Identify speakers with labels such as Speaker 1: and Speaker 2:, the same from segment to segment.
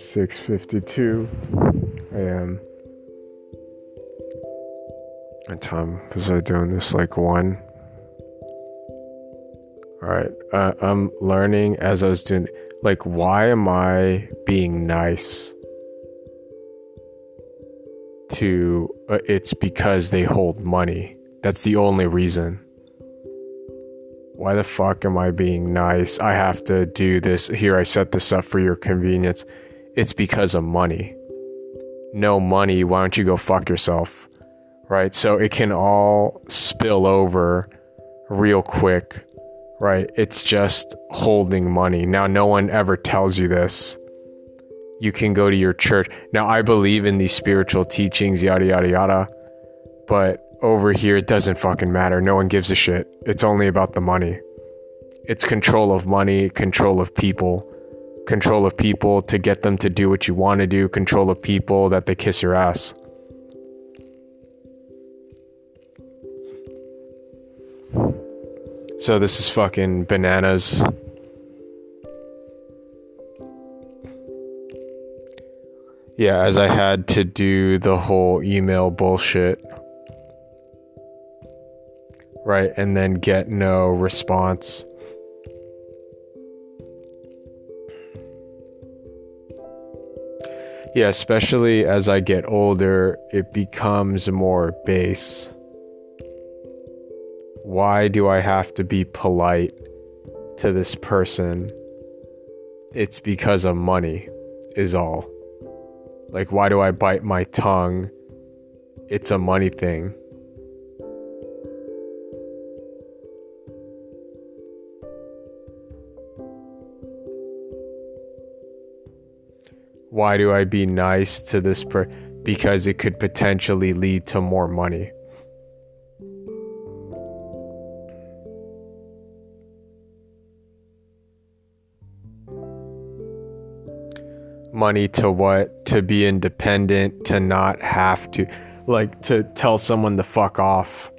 Speaker 1: Time 6:52 a.m. What time was I doing this? Like one. All right. Uh, I'm learning as I was doing. Like, why am I being nice? To uh, it's because they hold money. That's the only reason. Why the fuck am I being nice? I have to do this. Here, I set this up for your convenience. It's because of money. No money, why don't you go fuck yourself? Right? So it can all spill over real quick, right? It's just holding money. Now, no one ever tells you this. You can go to your church. Now, I believe in these spiritual teachings, yada, yada, yada. But over here, it doesn't fucking matter. No one gives a shit. It's only about the money. It's control of money, control of people, control of people to get them to do what you want to do, control of people that they kiss your ass. So this is fucking bananas. Yeah, as I had to do the whole email bullshit right? And then get no response. Yeah, especially as I get older, it becomes more base. Why do I have to be polite to this person? It's because of money, is all. Like, why do I bite my tongue? It's a money thing. Why do I be nice to this person? Because it could potentially lead to more money. Money to what? To be independent, to not have to, like, to tell someone to fuck off.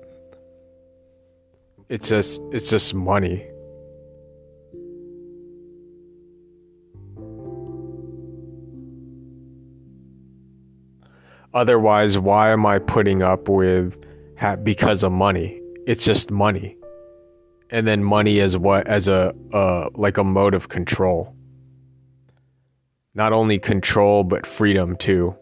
Speaker 1: It's just, it's just money. Otherwise, why am I putting up with ha- because of money? It's just money. And then money as what as a uh, like a mode of control. Not only control but freedom too.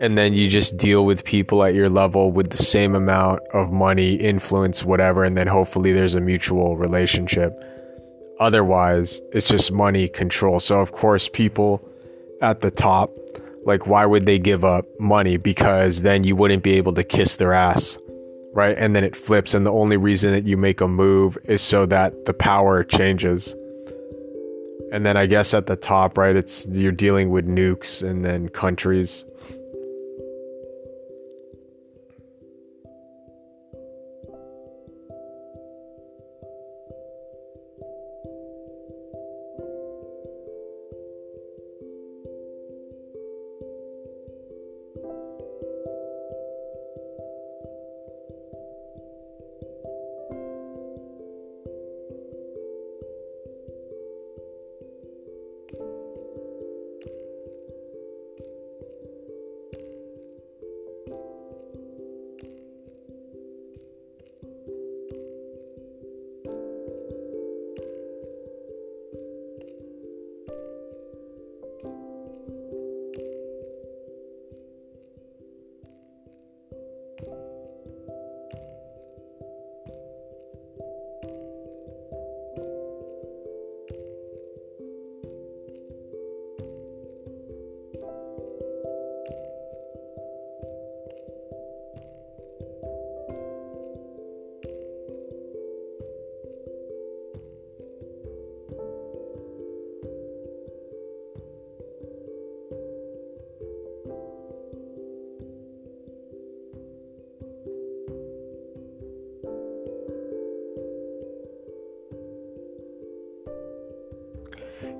Speaker 1: and then you just deal with people at your level with the same amount of money, influence, whatever, and then hopefully there's a mutual relationship. Otherwise, it's just money control. So, of course, people at the top, like, why would they give up money? Because then you wouldn't be able to kiss their ass, right? And then it flips. And the only reason that you make a move is so that the power changes. And then I guess at the top, right, it's you're dealing with nukes and then countries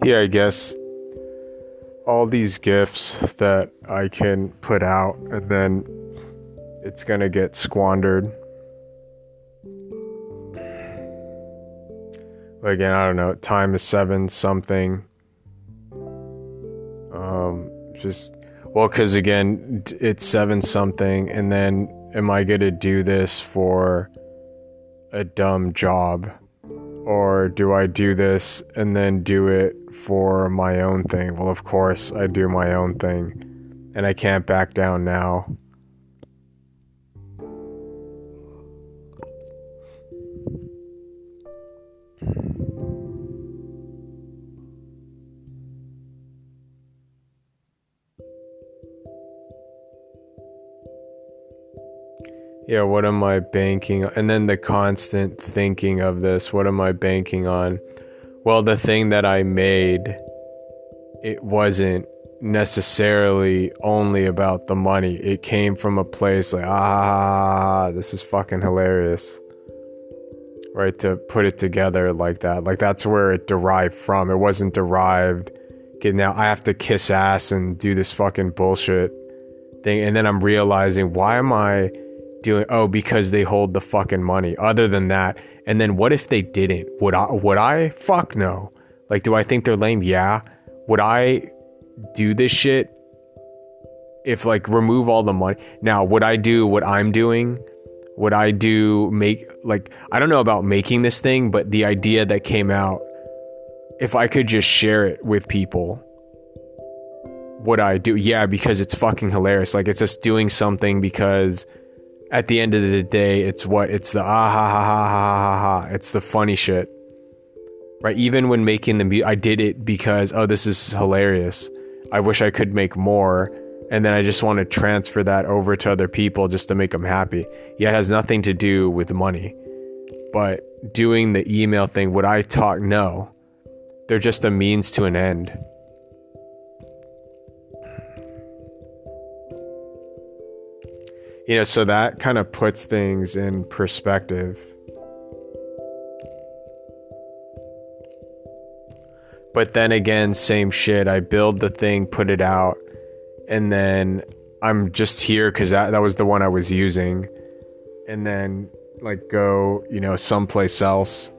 Speaker 1: yeah, I guess all these gifts that I can put out and then it's going to get squandered. Again, I don't know. Time is seven something. Um, just well, because again, it's seven something, and then am I gonna do this for a dumb job? Or do I do this and then do it for my own thing? Well, of course, I do my own thing. And I can't back down now. yeah, what am I banking on? and then the constant thinking of this, what am I banking on? Well, the thing that I made it wasn't necessarily only about the money. It came from a place like, ah, this is fucking hilarious. Right? To put it together like that. Like that's where it derived from. It wasn't derived. Okay, now I have to kiss ass and do this fucking bullshit thing. And then I'm realizing, why am I doing oh because they hold the fucking money. Other than that and then what if they didn't? Would i would i? Fuck no. Like do i think they're lame? Yeah. Would i do this shit if like remove all the money? Now would i do what i'm doing? Would i do make like i don't know about making this thing but the idea that came out if i could just share it with people would i do yeah because it's fucking hilarious. Like it's just doing something because at the end of the day, it's what? It's the ah ha ha ha ha ha ha. It's the funny shit. Right? Even when making the music, I did it because, oh, this is hilarious. I wish I could make more. And then I just want to transfer that over to other people just to make them happy. Yeah, it has nothing to do with money. But doing the email thing, would I talk? No. They're just a means to an end. You know, so that kind of puts things in perspective. But then again, same shit. I build the thing, put it out, and then I'm just here because that, that was the one I was using. And then, like, go, you know, someplace else.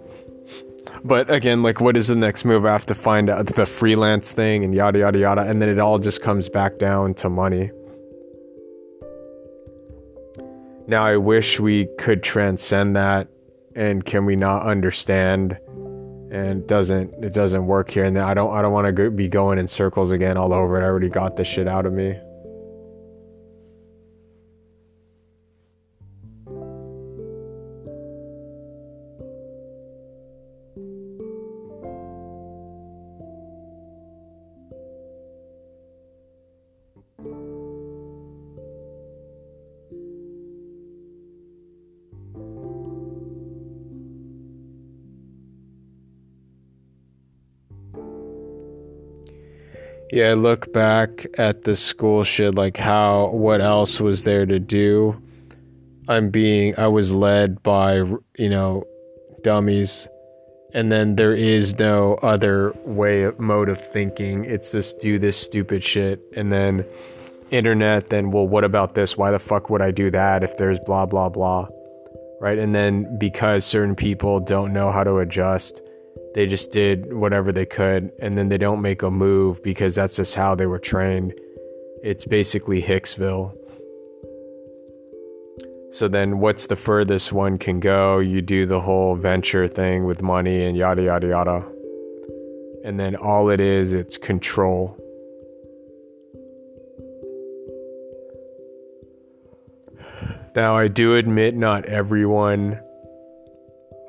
Speaker 1: But again, like, what is the next move? I have to find out the freelance thing and yada, yada, yada. And then it all just comes back down to money. Now, I wish we could transcend that, and can we not understand? And it doesn't it doesn't work here? And I don't I don't want to be going in circles again all over it. I already got this shit out of me. Yeah, I look back at the school shit, like how, what else was there to do? I'm being, I was led by, you know, dummies. And then there is no other way, of mode of thinking. It's just do this stupid shit. And then internet, then, well, what about this? Why the fuck would I do that if there's blah, blah, blah? Right. And then because certain people don't know how to adjust, they just did whatever they could and then they don't make a move because that's just how they were trained. It's basically Hicksville. So then what's the furthest one can go? You do the whole venture thing with money and yada yada yada. And then all it is, it's control. Now, I do admit not everyone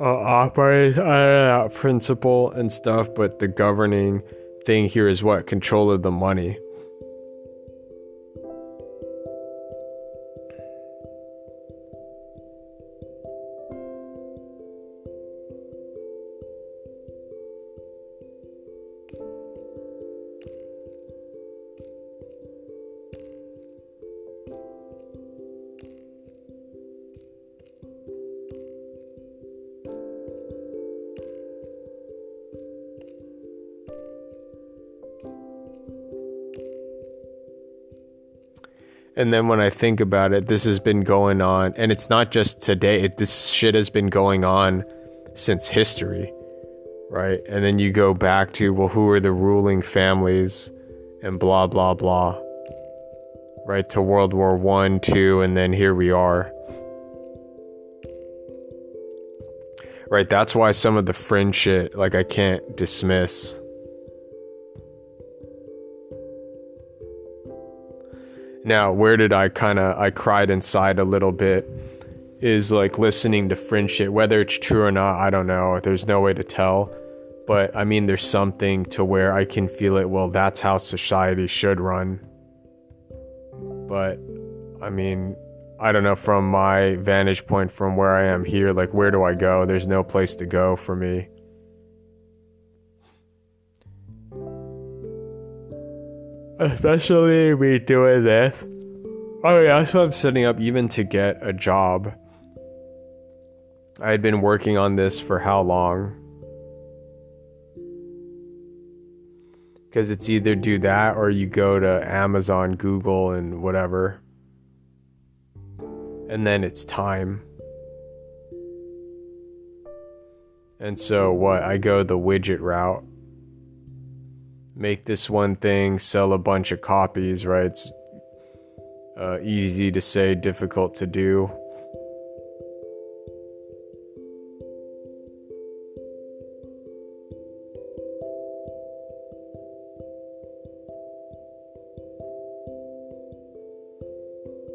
Speaker 1: uh, operate uh, principle and stuff, but the governing thing here is what control of the money. And then when I think about it, this has been going on, and it's not just today. It, this shit has been going on since history, right? And then you go back to, well, who are the ruling families and blah, blah, blah, right? To World War One, two, and then here we are. Right, that's why some of the fringe shit, like, I can't dismiss. Now, where did I kind of I cried inside a little bit is like listening to friendship. Whether it's true or not, I don't know. There's no way to tell. But I mean, there's something to where I can feel it. Well, that's how society should run. But I mean, I don't know from my vantage point from where I am here, like where do I go? There's no place to go for me. Especially me doing this. Oh yeah, that's what I'm setting up even to get a job. I had been working on this for how long? Because it's either do that or you go to Amazon, Google, and whatever. And then it's time. And so, what? I go the widget route make this one thing, sell a bunch of copies, right? It's uh, easy to say, difficult to do.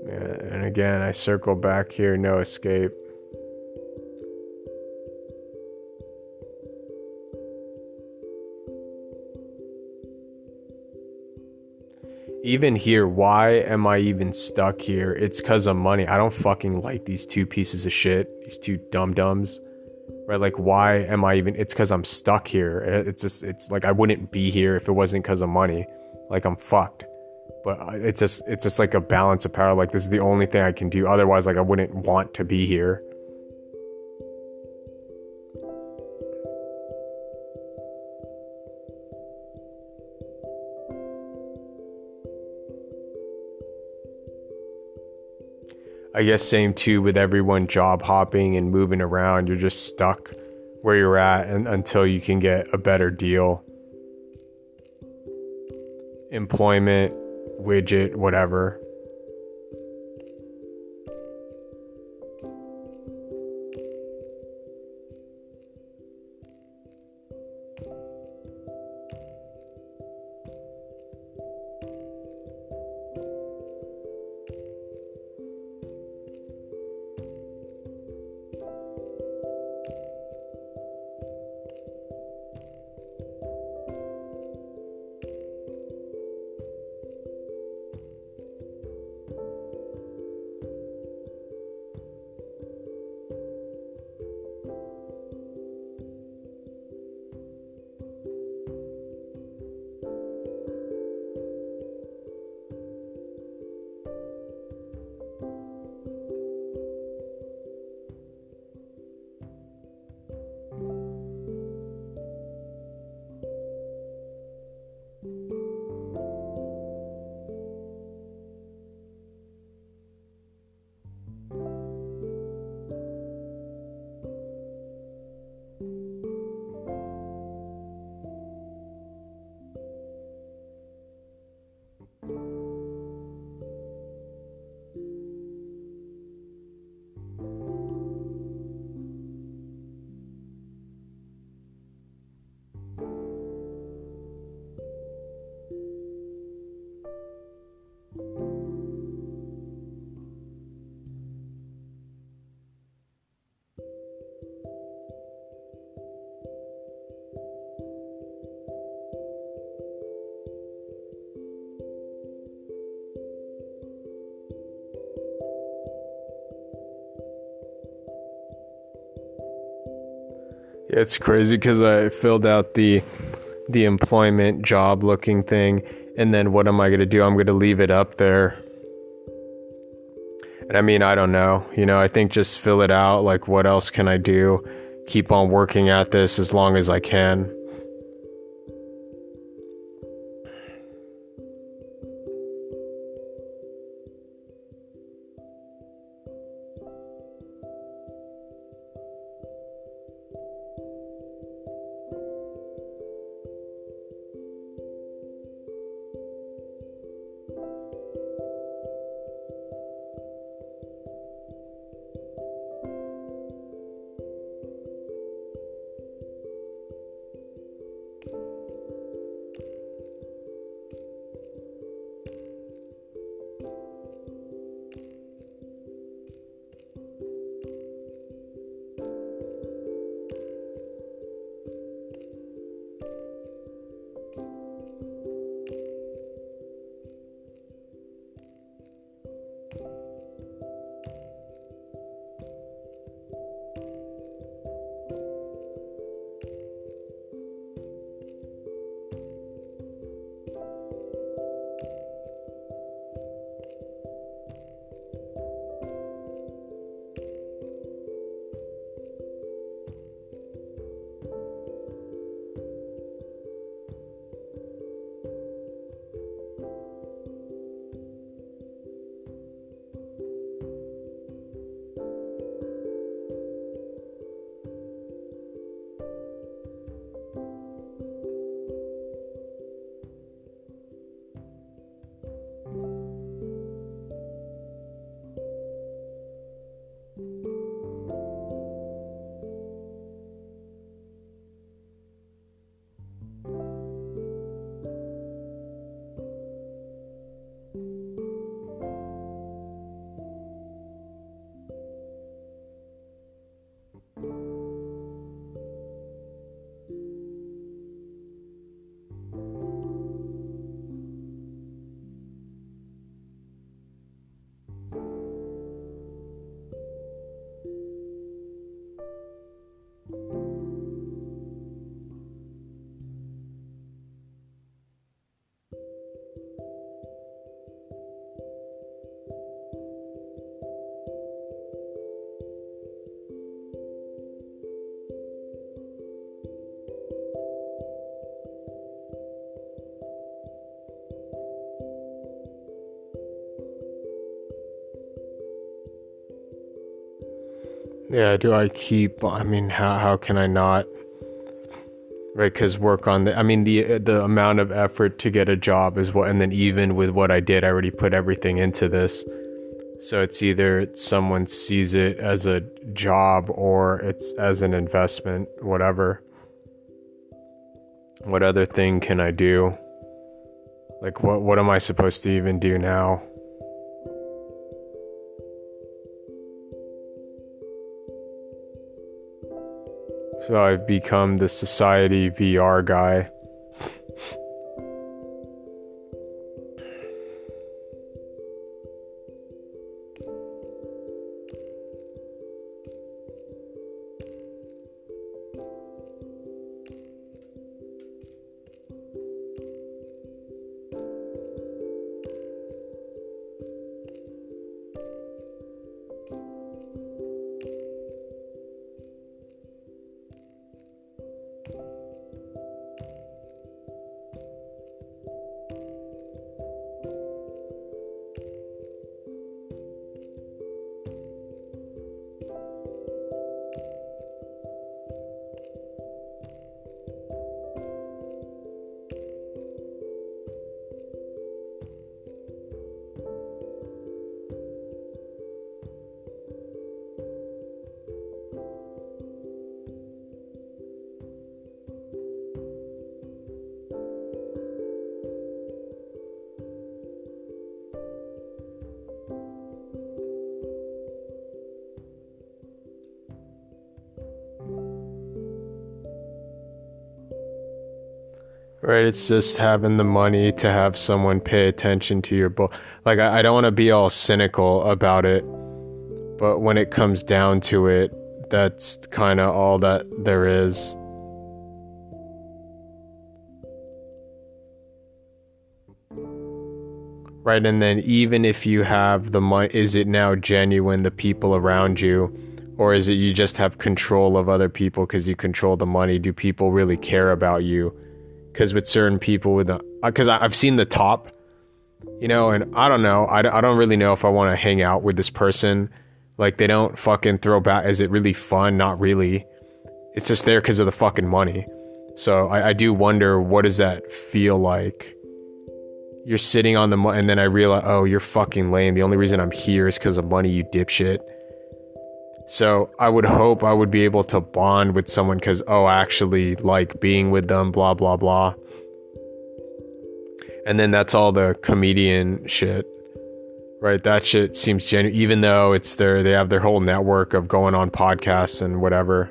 Speaker 1: And again, I circle back here, no escape. Even here, why am I even stuck here? It's because of money. I don't fucking like these two pieces of shit, these two dum dums, right? Like, why am I even? It's because I'm stuck here. Uh, it's just, it's like I wouldn't be here if it wasn't because of money. Like I'm fucked. But it's just, it's just like a balance of power. Like this is the only thing I can do. Otherwise, like I wouldn't want to be here. I guess same too with everyone job hopping and moving around. You're just stuck where you're at and, until you can get a better deal. Employment, widget, whatever. It's crazy because I filled out the the employment job looking thing, and then what am I gonna do? I'm gonna leave it up there. And I mean, I don't know. You know, I think just fill it out. Like, what else can I do? Keep on working at this as long as I can. Yeah, do I keep? I mean, how how can I not? Right, because work on the. I mean, the the amount of effort to get a job is what, and then even with what I did, I already put everything into this. So it's either someone sees it as a job or it's as an investment, whatever. What other thing can I do? Like what what am I supposed to even do now? So I've become the society VR guy. It's just having the money to have someone pay attention to your book. Like, I, I don't want to be all cynical about it, but when it comes down to it, that's kind of all that there is. Right, and then even if you have the money, is it now genuine, the people around you? Or is it you just have control of other people because you control the money? Do people really care about you? Because with certain people with because uh, I've seen the top, you know, and I don't know, I, I don't really know if I want to hang out with this person. Like they don't fucking throw back. Is it really fun? Not really. It's just there because of the fucking money. So I, I do wonder what does that feel like. You're sitting on the and then I realize, oh, you're fucking lame. The only reason I'm here is because of money, you dipshit. So I would hope I would be able to bond with someone because, oh, I actually like being with them, blah, blah, blah. And then that's all the comedian shit, right? That shit seems genuine, even though it's their, they have their whole network of going on podcasts and whatever.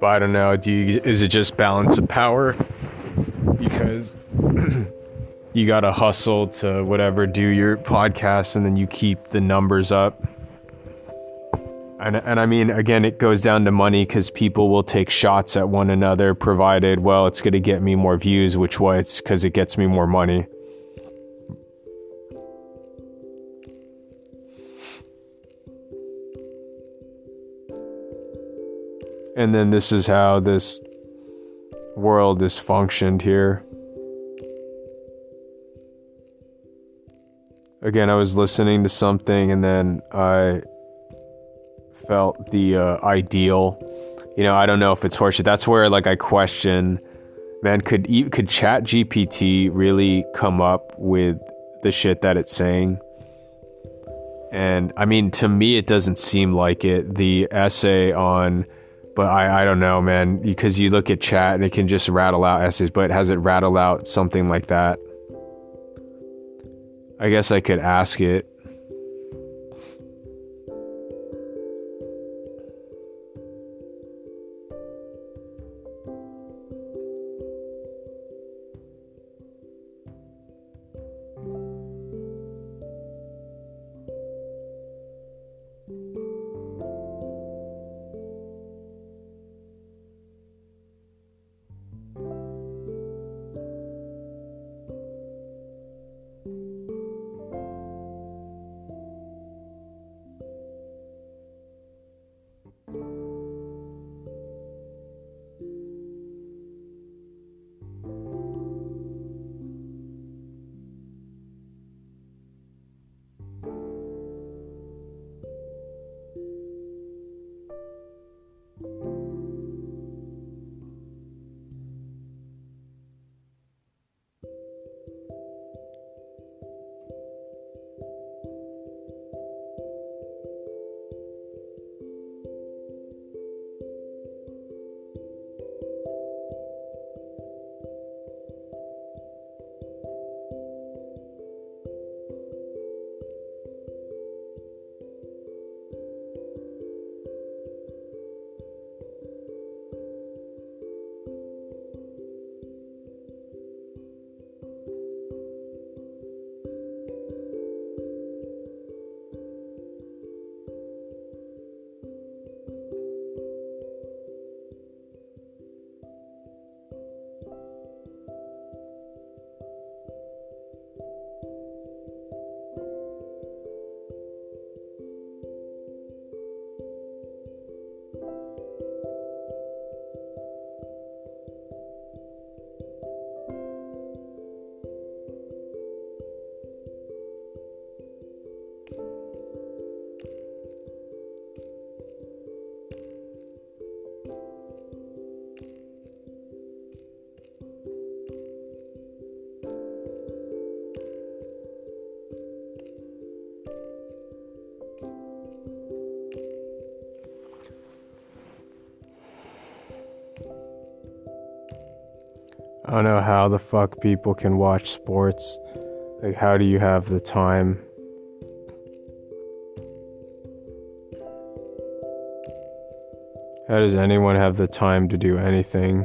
Speaker 1: But I don't know. Do you, is it just balance of power? Because you got to hustle to whatever, do your podcast, and then you keep the numbers up. And, and I mean, again, it goes down to money because people will take shots at one another, provided, well, it's going to get me more views, which way it's because it gets me more money. And then this is how this world is functioned here. Again, I was listening to something and then I felt the uh, ideal. You know, I don't know if it's horseshit. That's where like I question, man, could could Chat GPT really come up with the shit that it's saying? And I mean, to me, it doesn't seem like it. The essay on but I, I don't know, man, because you look at chat and it can just rattle out essays, but has it rattle out something like that? I guess I could ask it. How the fuck people can watch sports. Like, how do you have the time? How does anyone have the time to do anything?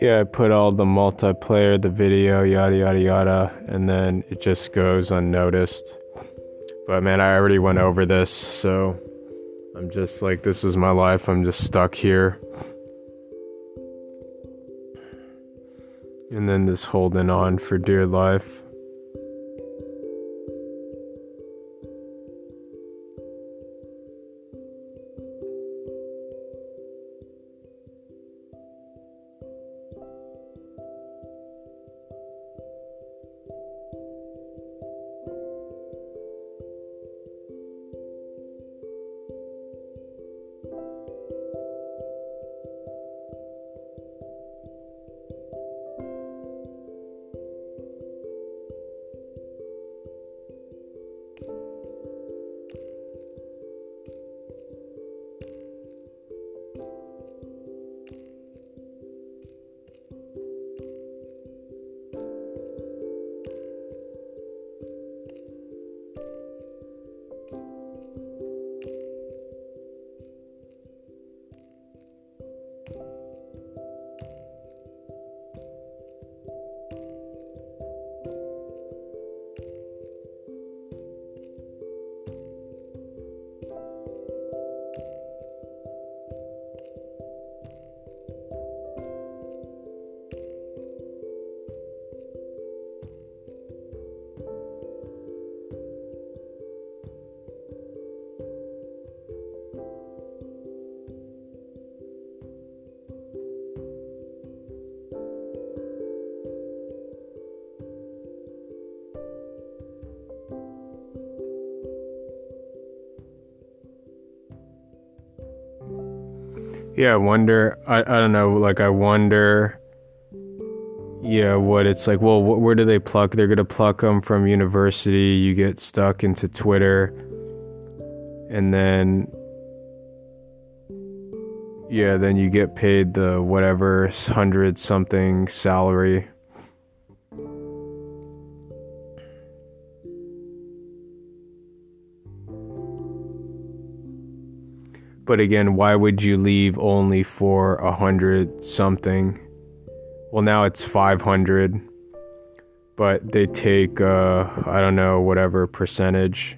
Speaker 1: Yeah, I put all the multiplayer, the video, yada yada yada, and then it just goes unnoticed. But man, I already went over this, so I'm just like, this is my life. I'm just stuck here. And then this holding on for dear life. Yeah, I wonder. I, I don't know. Like, I wonder. Yeah, what it's like. Well, wh- where do they pluck? They're gonna pluck them from university. You get stuck into Twitter, and then yeah, then you get paid the whatever hundred something salary. But again, why would you leave only for a hundred something? Well, now it's 500, but they take, uh, I don't know, whatever percentage.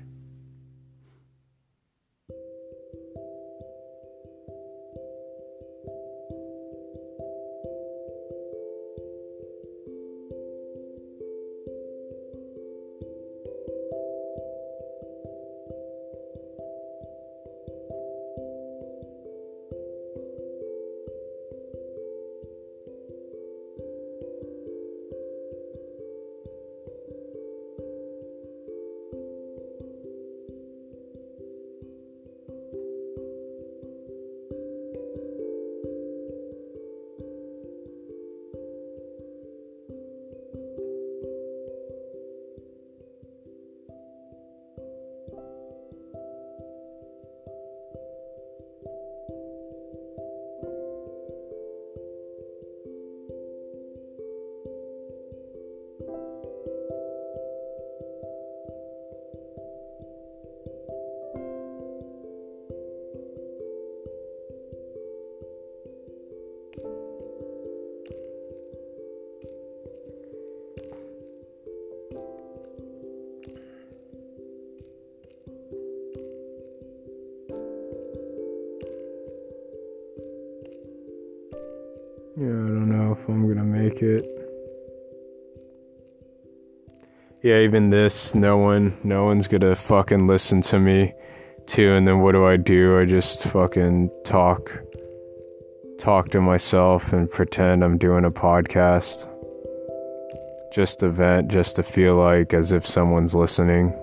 Speaker 1: Yeah, even this, no one, no one's gonna fucking listen to me, too. And then what do I do? I just fucking talk, talk to myself, and pretend I'm doing a podcast. Just to vent, just to feel like as if someone's listening.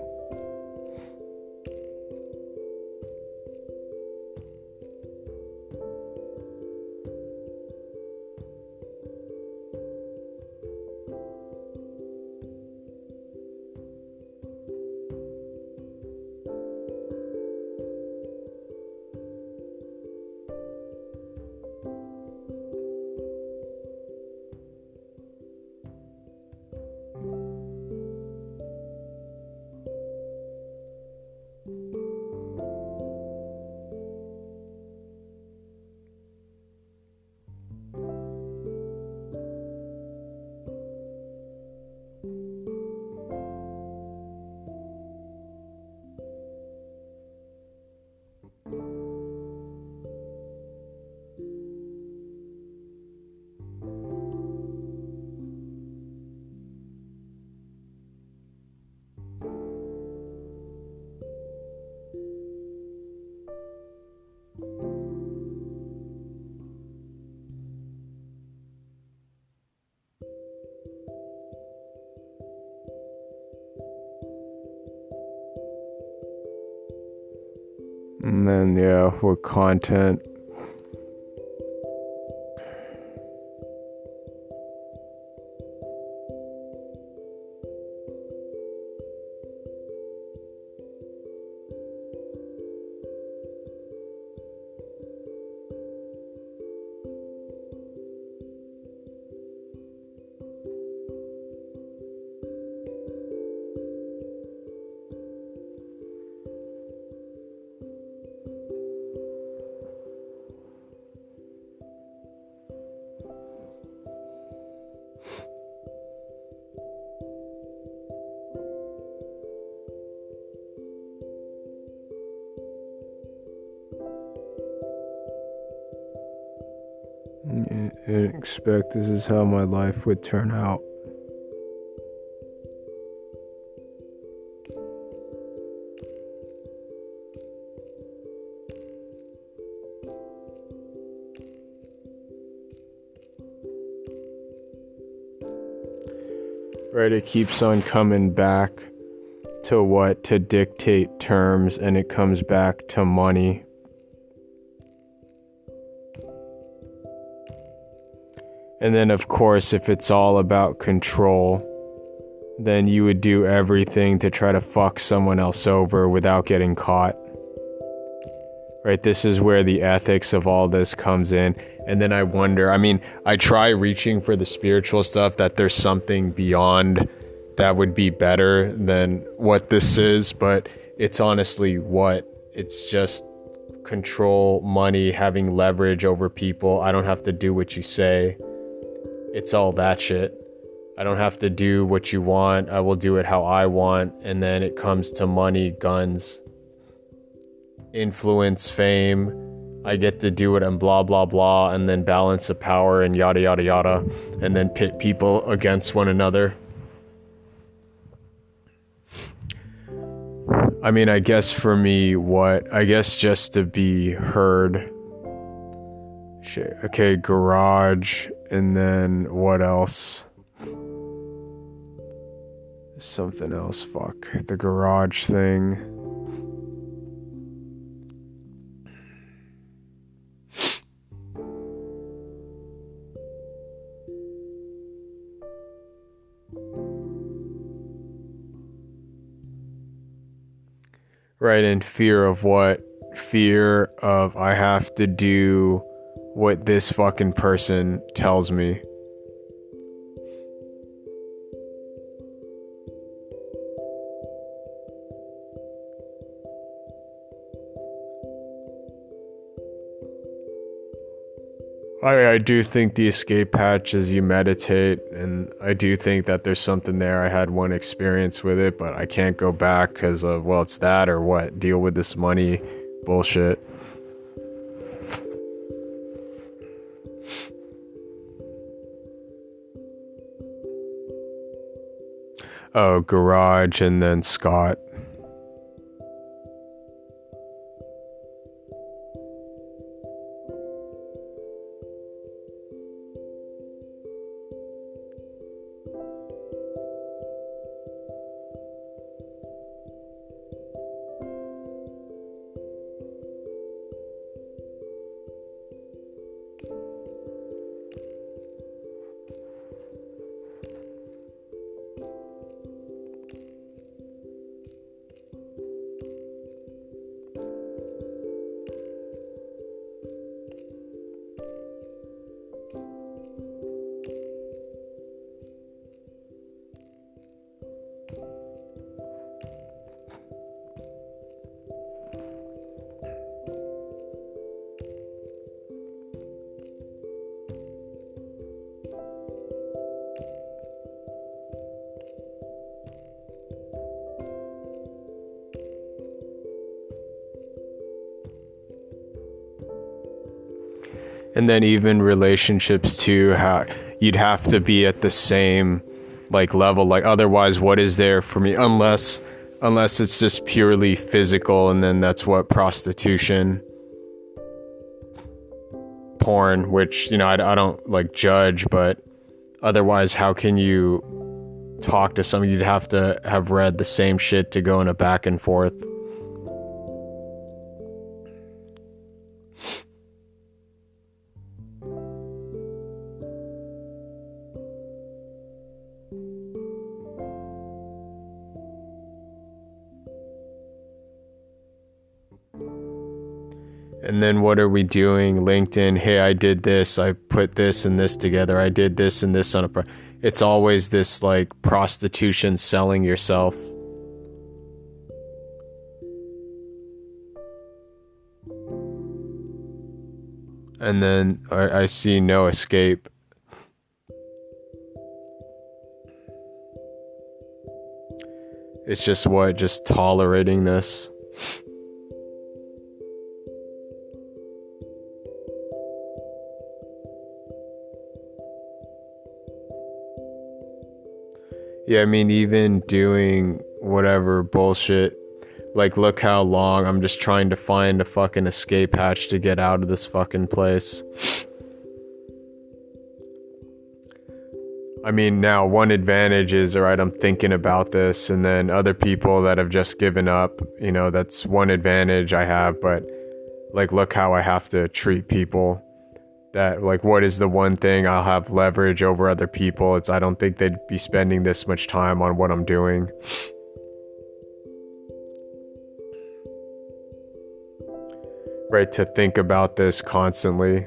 Speaker 1: With content. Expect this is how my life would turn out. Right, it keeps on coming back to what to dictate terms, and it comes back to money. And then, of course, if it's all about control, then you would do everything to try to fuck someone else over without getting caught. Right? This is where the ethics of all this comes in. And then I wonder I mean, I try reaching for the spiritual stuff that there's something beyond that would be better than what this is, but it's honestly what? It's just control, money, having leverage over people. I don't have to do what you say it's all that shit. I don't have to do what you want. I will do it how I want. And then it comes to money, guns, influence, fame. I get to do it and blah, blah, blah. And then balance of power and yada, yada, yada. And then pit people against one another. I mean, I guess for me, what? I guess just to be heard. Okay, garage and then what else? Something else, fuck. The garage thing. Right, in fear of what? Fear of I have to do what this fucking person tells me. I, I do think the escape hatch is you meditate, and I do think that there's something there. I had one experience with it, but I can't go back because of, well, it's that or what? Deal with this money bullshit. Oh, Garage and then Scott. And then even relationships too how you'd have to be at the same like level. Like otherwise what is there for me? Unless unless it's just purely physical and then that's what prostitution porn which you know I, I don't like judge but otherwise how can you talk to somebody you'd have to have read the same shit to go in a back and forth we doing? Linkedin hey i did this i put this and this together i did this and this on a pro-. it's always this like prostitution selling yourself. And then I, I see no escape. It's just what? Just tolerating this Yeah, I mean, even doing whatever bullshit, like, look how long I'm just trying to find a fucking escape hatch to get out of this fucking place. I mean, now one advantage is, all right, I'm thinking about this, and then other people that have just given up, you know, that's one advantage I have, but like, look how I have to treat people that like what is the one thing I'll have leverage over other people. It's I don't think they'd be spending this much time on what I'm doing. Right to think about this constantly.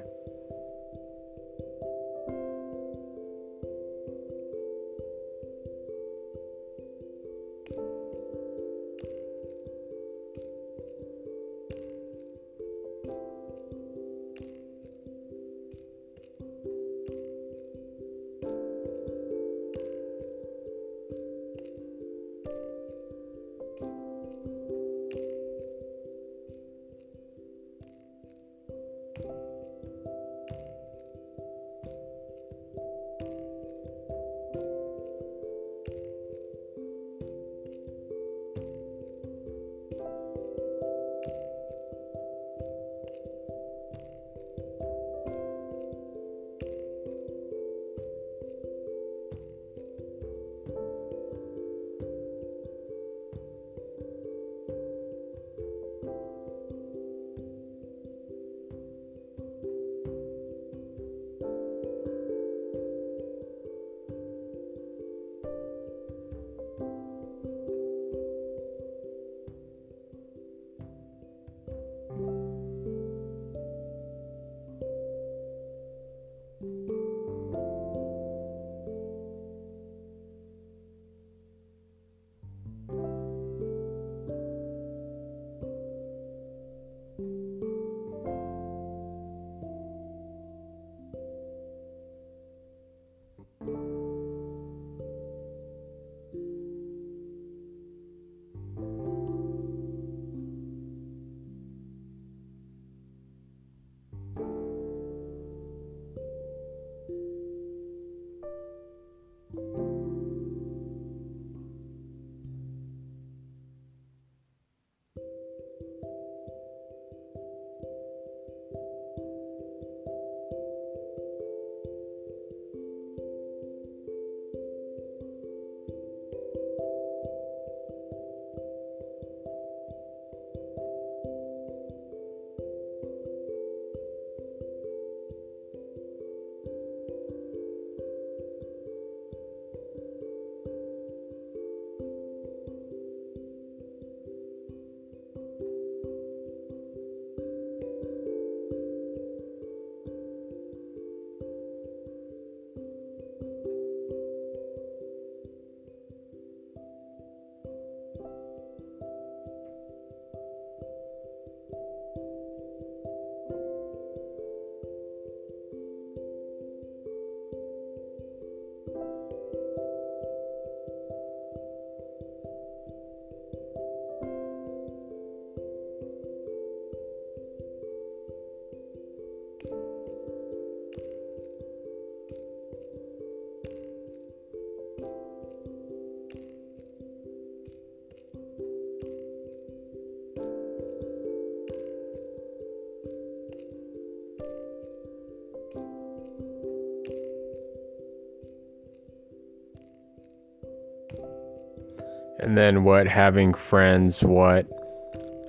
Speaker 1: And then what having friends, what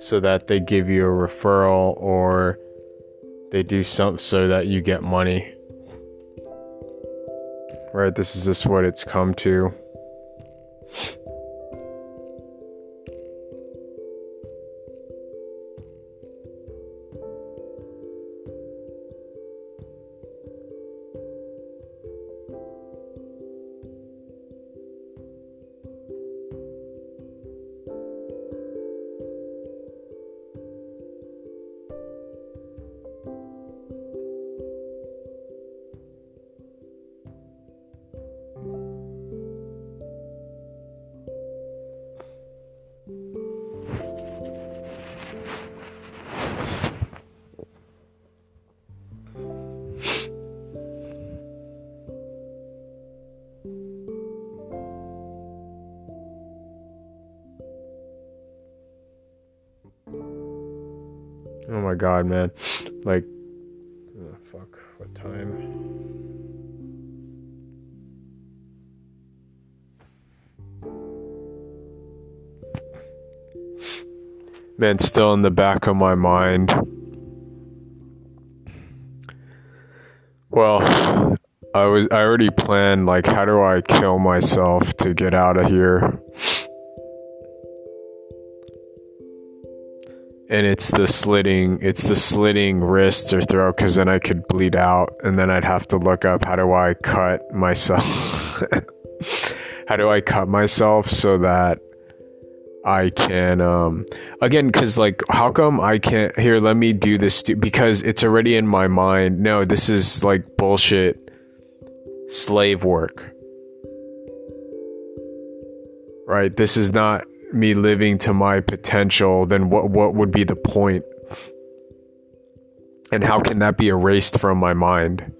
Speaker 1: so that they give you a referral or they do something so that you get money. Right, this is just what it's come to. Man, still in the back of my mind. Well, I was I already planned like how do I kill myself to get out of here? and it's the slitting it's the slitting wrists or throat because then i could bleed out and then i'd have to look up how do i cut myself how do i cut myself so that i can um again because like how come i can't here let me do this stu- because it's already in my mind no this is like bullshit slave work right this is not me living to my potential, then what what would be the point? And how can that be erased from my mind?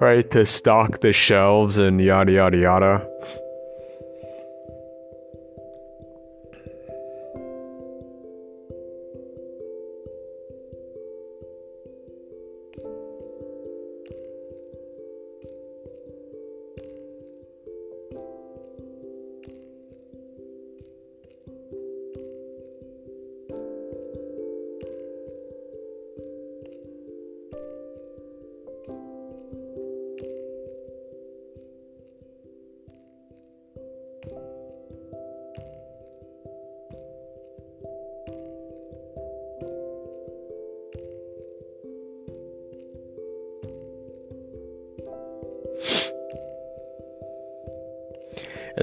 Speaker 1: Right, to stock the shelves and yada yada yada.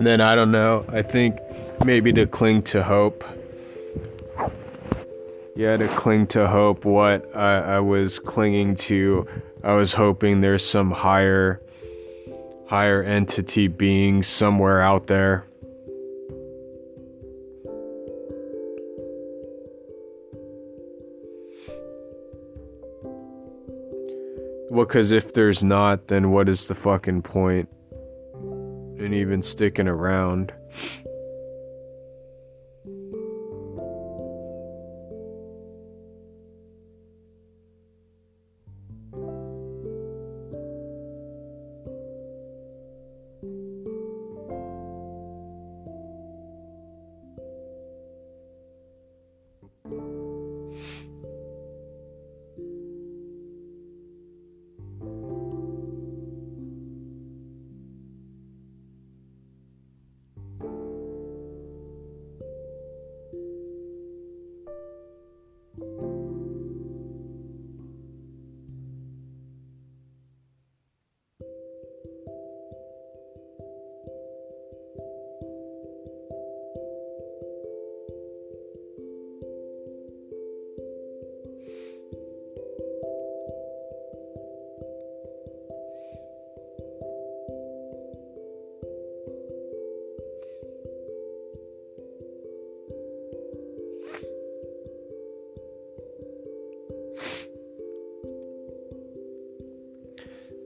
Speaker 1: Then I don't know, I think maybe to cling to hope. Yeah, to cling to hope. What I, I was clinging to, I was hoping there's some higher, higher entity being somewhere out there. Well, because if there's not, then what is the fucking point? And even sticking around.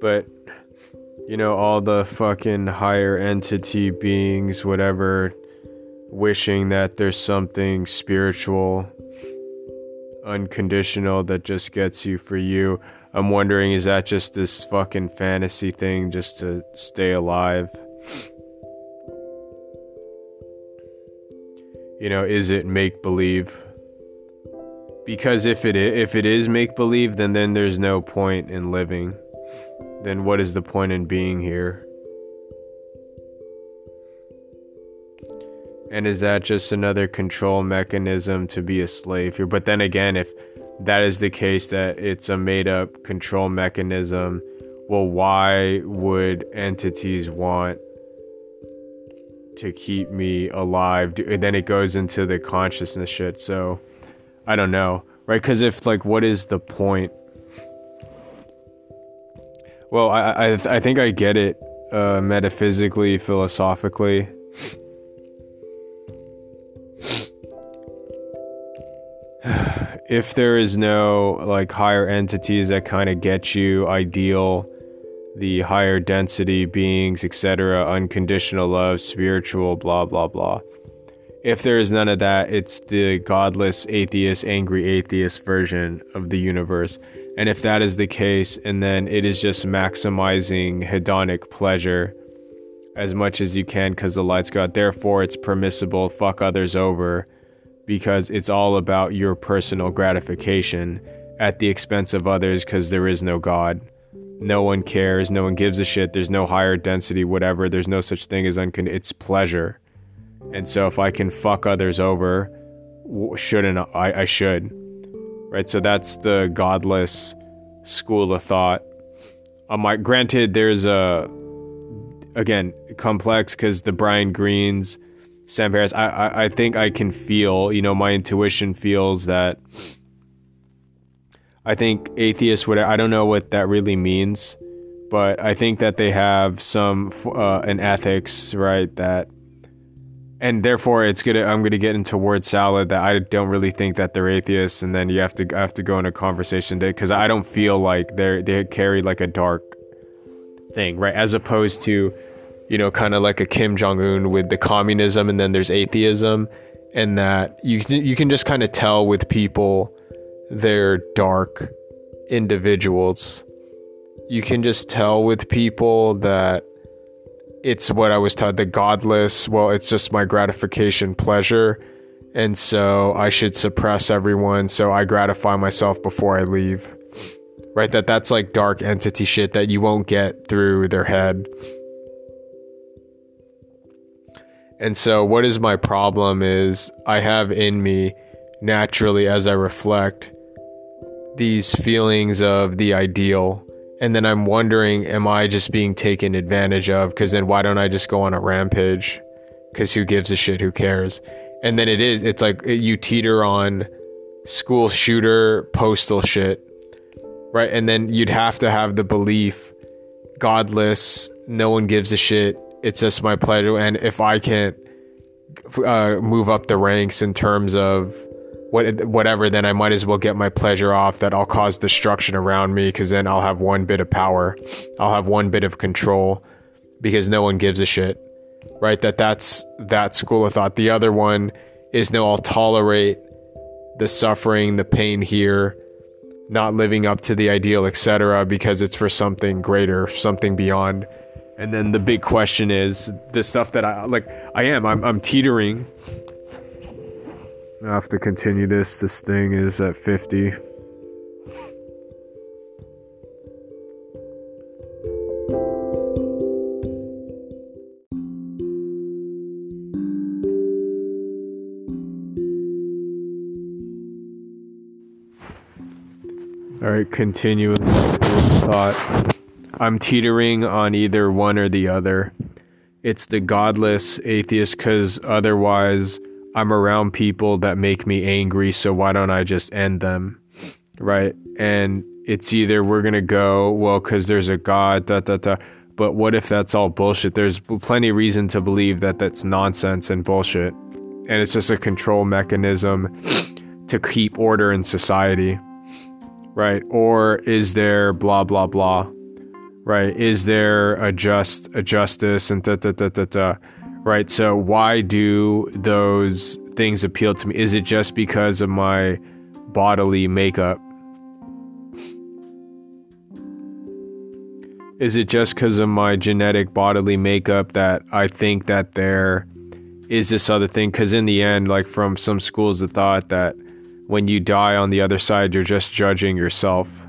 Speaker 1: But you know all the fucking higher entity beings whatever wishing that there's something spiritual unconditional that just gets you for you I'm wondering is that just this fucking fantasy thing just to stay alive? You know, is it make believe? Because if it is, if it is make believe, then then there's no point in living. Then what is the point in being here? And is that just another control mechanism to be a slave here? But then again, if that is the case, that it's a made up control mechanism, well, why would entities want to keep me alive? And then it goes into the consciousness shit. So I don't know, right? Because if, like, what is the point? Well, I, I, I think I get it uh, metaphysically, philosophically. If there is no like higher entities that kind of get you ideal the higher density beings etc unconditional love spiritual blah blah blah. If there is none of that it's the godless atheist angry atheist version of the universe and if that is the case and then it is just maximizing hedonic pleasure as much as you can because the lights go out therefore it's permissible fuck others over because it's all about your personal gratification at the expense of others because there is no God. No one cares, no one gives a shit, there's no higher density, whatever, there's no such thing as uncon it's pleasure. And so if I can fuck others over, shouldn't I? I should. Right? So that's the godless school of thought. Um, I, granted, there's a, again, complex because the Brian Greenes, Sam Harris, I, I, I think I can feel, you know, my intuition feels that I think atheists would, I don't know what that really means, but I think that they have some, uh, an ethics, right, that, and therefore it's gonna, I'm gonna get into word salad that I don't really think that they're atheists, and then you have to, I have to go in a conversation because I don't feel like they're, they carry like a dark thing, right, as opposed to, you know, kind of like a Kim Jong Un with the communism, and then there's atheism, and that you you can just kind of tell with people they're dark individuals. You can just tell with people that it's what I was taught the godless. Well, it's just my gratification, pleasure, and so I should suppress everyone so I gratify myself before I leave. Right? That that's like dark entity shit that you won't get through their head. And so, what is my problem is I have in me naturally as I reflect these feelings of the ideal. And then I'm wondering, am I just being taken advantage of? Because then why don't I just go on a rampage? Because who gives a shit? Who cares? And then it is, it's like you teeter on school shooter, postal shit, right? And then you'd have to have the belief godless, no one gives a shit, it's just my pleasure. And if I can't uh, move up the ranks in terms of what whatever, then I might as well get my pleasure off. That I'll cause destruction around me because then I'll have one bit of power, I'll have one bit of control because no one gives a shit, right? That that's that school of thought. The other one is no, I'll tolerate the suffering, the pain here, not living up to the ideal, etc., because it's for something greater, something beyond. And then the big question is the stuff that I like. I am. I'm. I'm teetering. I have to continue this. This thing is at 50. All right, continuing thought. I'm teetering on either one or the other. It's the godless atheist because otherwise I'm around people that make me angry, so why don't I just end them? Right? And it's either we're going to go, well, because there's a God, da, da, da. But what if that's all bullshit? There's plenty of reason to believe that that's nonsense and bullshit. And it's just a control mechanism to keep order in society. Right? Or is there blah, blah, blah? right? Is there a just a justice and da da da da da, right? So why do those things appeal to me? Is it just because of my bodily makeup? is it just because of my genetic bodily makeup that I think that there is this other thing? Because in the end, like from some schools of thought, that when you die on the other side, you're just judging yourself.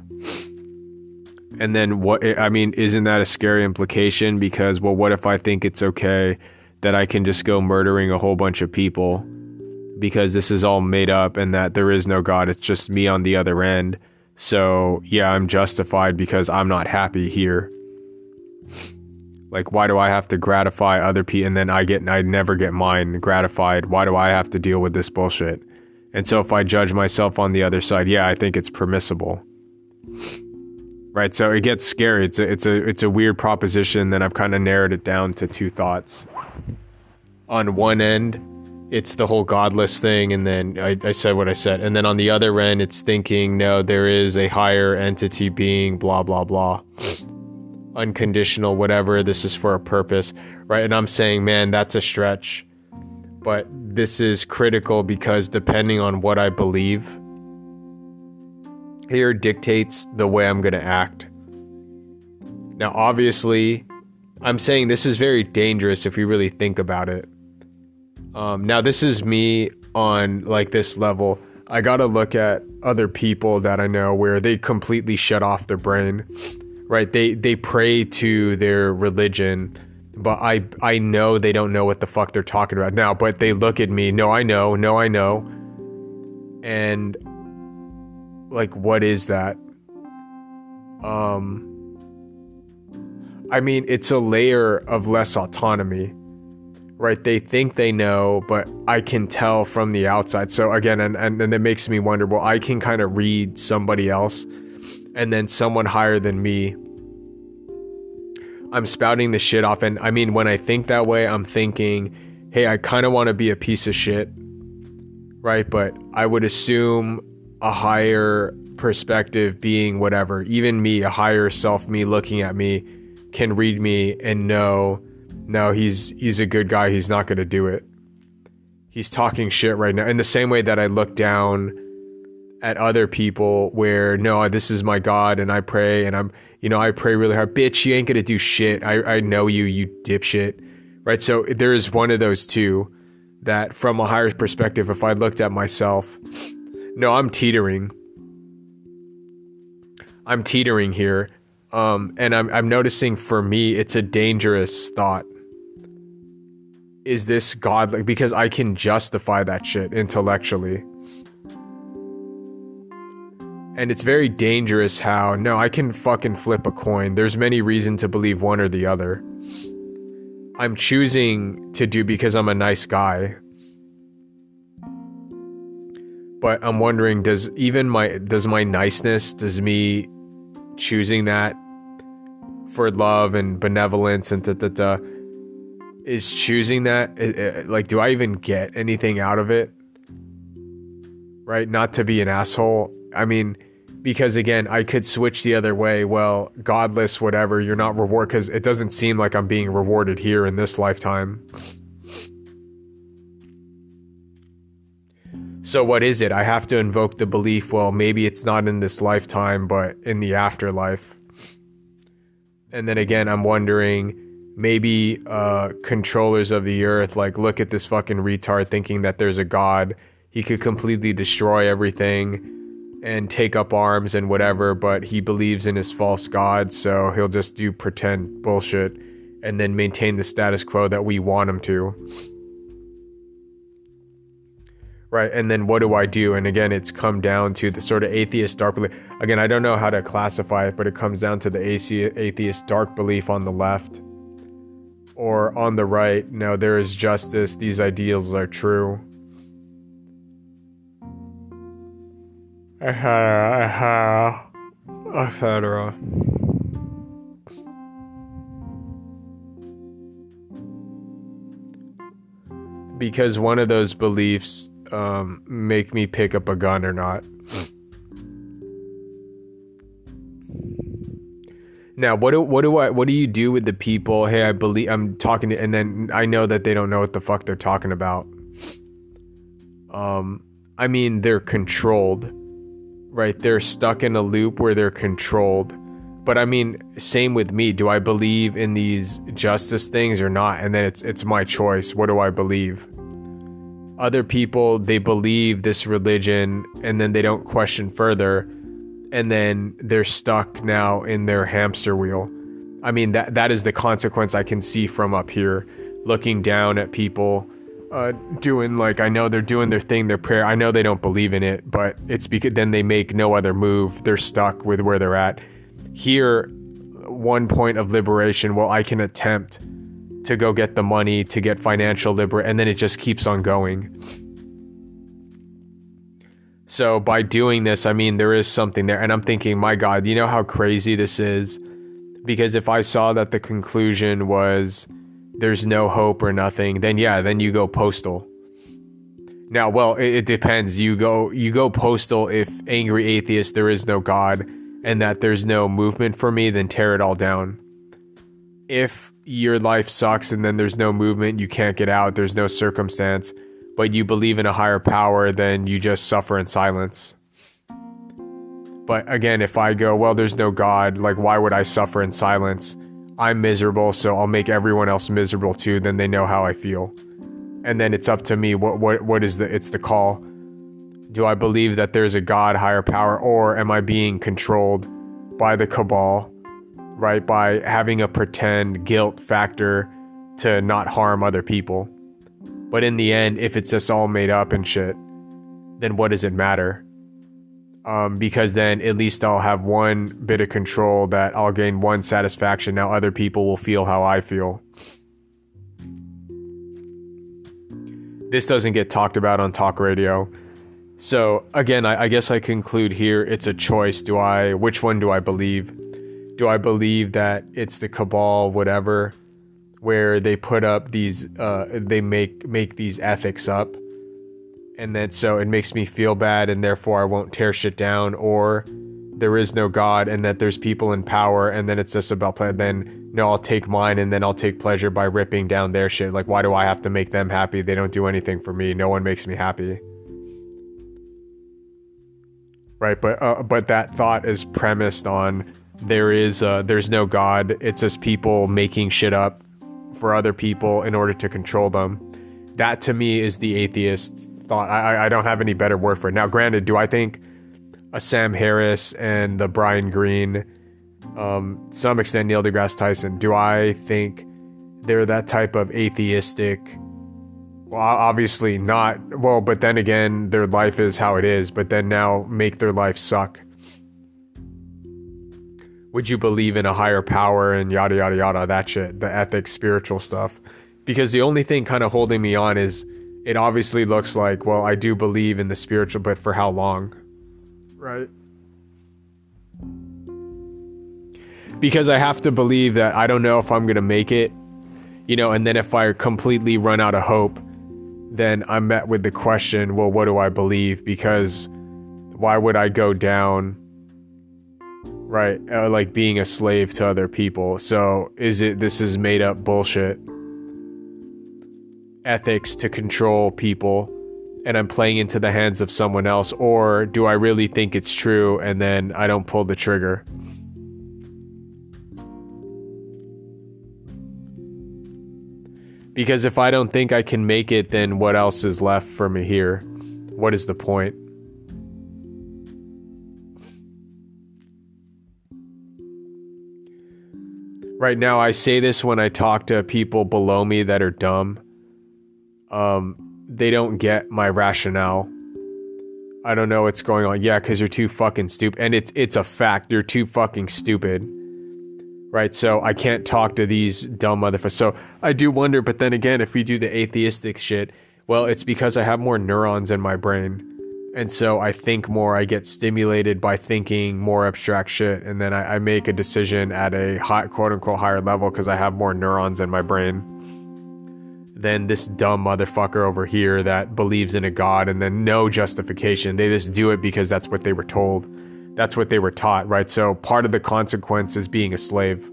Speaker 1: And then what? I mean, isn't that a scary implication? Because well, what if I think it's okay that I can just go murdering a whole bunch of people because this is all made up and that there is no God? It's just me on the other end. So yeah, I'm justified because I'm not happy here. Like, why do I have to gratify other people and then I get I never get mine gratified? Why do I have to deal with this bullshit? And so if I judge myself on the other side, yeah, I think it's permissible. Right? So it gets scary. It's a it's a it's a weird proposition then I've kind of narrowed it down to two thoughts. On one end, it's the whole godless thing and then I, I said what I said. And then on the other end it's thinking, no, there is a higher entity being, blah blah blah unconditional, whatever. This is for a purpose, right? And I'm saying, man, that's a stretch. But this is critical because depending on what I believe, here dictates the way I'm going to act. Now, obviously, I'm saying this is very dangerous if we really think about it. Um, now, this is me on like this level. I got to look at other people that I know where they completely shut off their brain right? They they pray to their religion, but I I know they don't know what the fuck they're talking about now. But they look at me. No, I know. No, I know. And like, what is that? Um. I mean, it's a layer of less autonomy, right? They think they know, but I can tell from the outside. So again, and, and, and it makes me wonder, well, I can kind of read somebody else and then someone higher than me I'm spouting the shit off and I mean when I think that way I'm thinking hey I kind of want to be a piece of shit right but I would assume a higher perspective being whatever even me a higher self me looking at me can read me and know no he's he's a good guy he's not going to do it he's talking shit right now in the same way that I look down at other people where no, this is my God and I pray and I'm, you know, I pray really hard. Bitch, you ain't gonna do shit. I, I know you, you dipshit. Right. So there is one of those two that from a higher perspective, if I looked at myself, no, I'm teetering. I'm teetering here. Um, and I'm, I'm noticing for me, it's a dangerous thought. Is this God? Because I can justify that shit intellectually and it's very dangerous how no i can fucking flip a coin there's many reasons to believe one or the other i'm choosing to do because i'm a nice guy but i'm wondering does even my does my niceness does me choosing that for love and benevolence and da da da is choosing that like do i even get anything out of it right not to be an asshole i mean because again, I could switch the other way. Well, godless, whatever, you're not reward because it doesn't seem like I'm being rewarded here in this lifetime. So what is it? I have to invoke the belief, well, maybe it's not in this lifetime, but in the afterlife. And then again, I'm wondering, maybe uh, controllers of the earth, like, look at this fucking retard thinking that there's a god. He could completely destroy everything and take up arms and whatever, but he believes in his false god, so he'll just do pretend bullshit and then maintain the status quo that we want him to. Right, and then what do I do? And again, it's come down to the sort of atheist dark belief. Again, I don't know how to classify it, but it comes down to the atheist dark belief on the left or on the right. No, there is justice, these ideals are true eh, eh, etc. Because one of those beliefs um, make me pick up a gun or not. Now, what do what do I what do you do with the people? Hey, I believe I'm talking to, and then I know that they don't know what the fuck they're talking about. Um, I mean, they're controlled right? They're stuck in a loop where they're controlled. but I mean, same with me. Do I believe in these justice things or not? And then it's it's my choice. What do I believe? Other people they believe this religion and then they don't question further and then they're stuck now in their hamster wheel. I mean that that is the consequence I can see from up here looking down at people uh, doing like I know they're doing their thing, their prayer. I know they don't believe in it, but it's because then they make no other move. They're stuck with where they're at. Here, one point of liberation. Well, I can attempt to go get the money to get financial liber, and then it just keeps on going. So by doing this, I mean there is something there, and I'm thinking, my God, you know how crazy this is, because if I saw that the conclusion was there's no hope or nothing, then yeah, then you go postal. Now, well, it, it, depends. You go you go postal if angry atheist there is no God and that there's no movement for me, then tear it all down. If your life sucks and then there's no movement, you can't get out, there's no circumstance, but you believe in a higher power, then you just suffer in silence. But again, if I go, well, there's no God, like why would I suffer in silence? I'm miserable, so I'll make everyone else miserable too. Then they know how I feel, and then it's up to me. What what what is the? It's the call. Do I believe that there's a God, higher power, or am I being controlled by the cabal, right? By having a pretend guilt factor to not harm other people. But in the end, if it's just all made up and shit, then what does it matter? um, because then at least I'll have one bit of control that I'll gain one satisfaction. Now other people will feel how I feel. This doesn't get talked about on talk radio. So again, I, I guess I conclude here it's a choice. Do I which one do I believe? Do I believe that it's the cabal, whatever, where they put up these uh, they make make these ethics up? And then so it makes me feel bad and therefore I won't tear shit down or there is no God and that there's people in power and then it's just about then no I'll take mine and then I'll take pleasure by ripping down their shit. Like why do I have to make them happy? They don't do anything for me. No one makes me happy. Right but uh, but that thought is premised on there is uh, there's no God it's just people making shit up for other people in order to control them that to me is the atheist thought. I, I don't have any better word for it. Now, granted, do I think a Sam Harris and the Brian Greene, um, some extent Neil deGrasse Tyson, do I think they're that type of atheistic? Well, obviously not. Well, but then again, their life is how it is, but then now make their life suck. Would you believe in a higher power and yada, yada, yada, that shit, the ethics, spiritual stuff? Because the only thing kind of holding me on is it obviously looks like, well, I do believe in the spiritual, but for how long? Right? Because I have to believe that I don't know if I'm going to make it, you know, and then if I completely run out of hope, then I'm met with the question, well, what do I believe? Because why would I go down, right? Uh, like being a slave to other people. So is it, this is made up bullshit? ethics to control people and I'm playing into the hands of someone else? Or do I really think it's true and then I don't pull the trigger? Because if I don't think I can make it, then what else is left for me here? What is the point? Right now, I say this when I talk to people below me that are dumb um, they don't get my rationale. I don't know what's going on. Yeah, because you're too fucking stupid. And it's it's a fact. You're too fucking stupid. Right? So I can't talk to these dumb motherfuckers. So I do wonder, but then again, if we do the atheistic shit, well, it's because I have more neurons in my brain. And so I think more, I get stimulated by thinking more abstract shit. And then I, I make a decision at a high, quote unquote higher level because I have more neurons in my brain than this dumb motherfucker over here that believes in a god and then no justification. They just do it because that's what they were told. That's what they were taught, right? So part of the consequence is being a slave.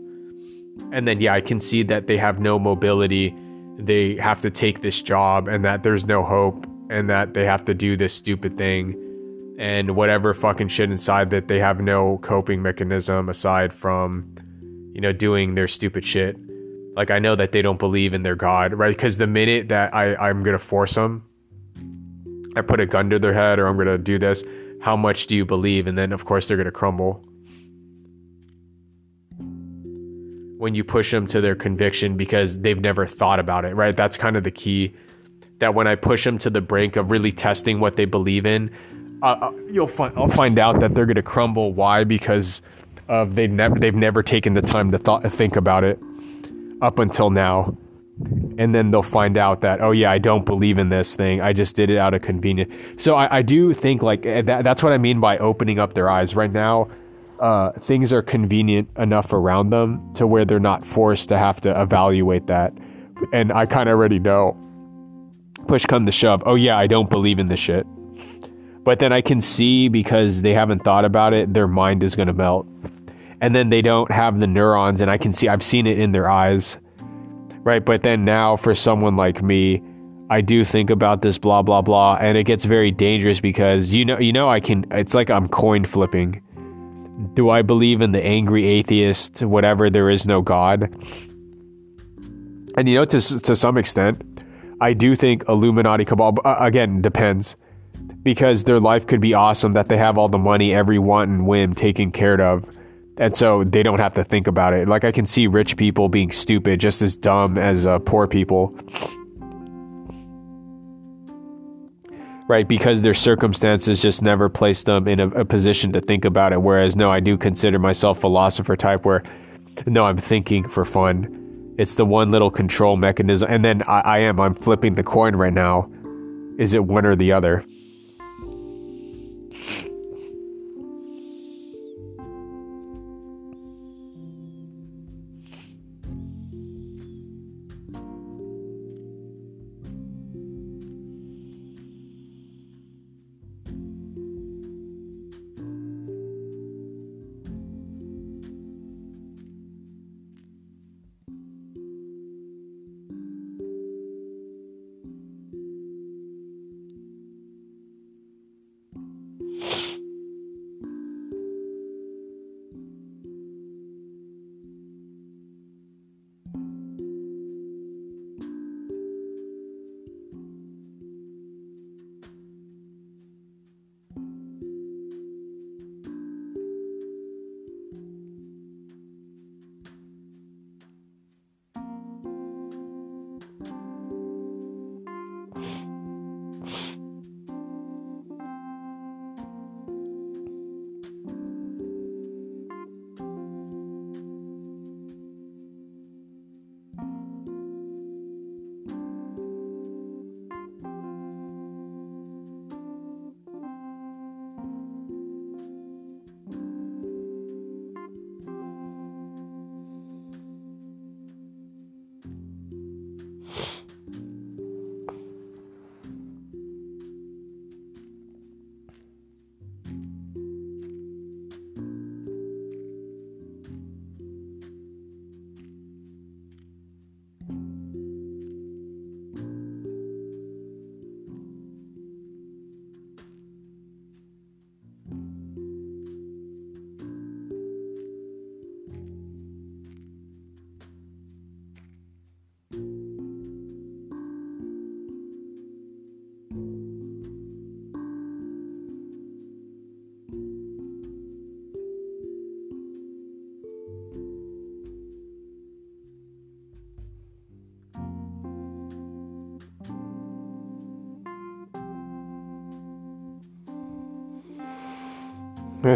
Speaker 1: And then, yeah, I can see that they have no mobility. They have to take this job and that there's no hope and that they have to do this stupid thing. and whatever fucking shit inside that they have no coping mechanism aside from, you know, doing their stupid shit. Like I know that they don't believe in their God, right? Because the minute that I I'm gonna force them, I put a gun to their head or I'm gonna do this. How much do you believe? And then of course they're gonna crumble. When you push them to their conviction because they've never thought about it, right? That's kind of the key. That when I push them to the brink of really testing what they believe in, uh, uh you'll find I'll find out that they're gonna crumble. Why? Because of they've never they've never taken the time to thought think about it up until now. And then they'll find out that, oh, yeah, I don't believe in this thing. I just did it out of convenience. So I, I do think, like, eh, that, that's what I mean by opening up their eyes. Right now, uh, things are convenient enough around them to where they're not forced to have to evaluate that. And I kind of already know, push come to shove, oh, yeah, I don't believe in this shit. But then I can see because they haven't thought about it, their mind is going to melt and then they don't have the neurons and I can see I've seen it in their eyes. Right? But then now for someone like me, I do think about this blah blah blah and it gets very dangerous because you know you know I can it's like I'm coin flipping. Do I believe in the angry atheist whatever there is no god? And you know to to some extent I do think Illuminati cabal uh, again depends because their life could be awesome that they have all the money every want and whim taken care of and so they don't have to think about it. Like I can see rich people being stupid, just as dumb as uh, poor people, right? Because their circumstances just never placed them in a, a position to think about it. Whereas, no, I do consider myself philosopher type, where no, I'm thinking for fun. It's the one little control mechanism, and then I, I am. I'm flipping the coin right now. Is it one or the other?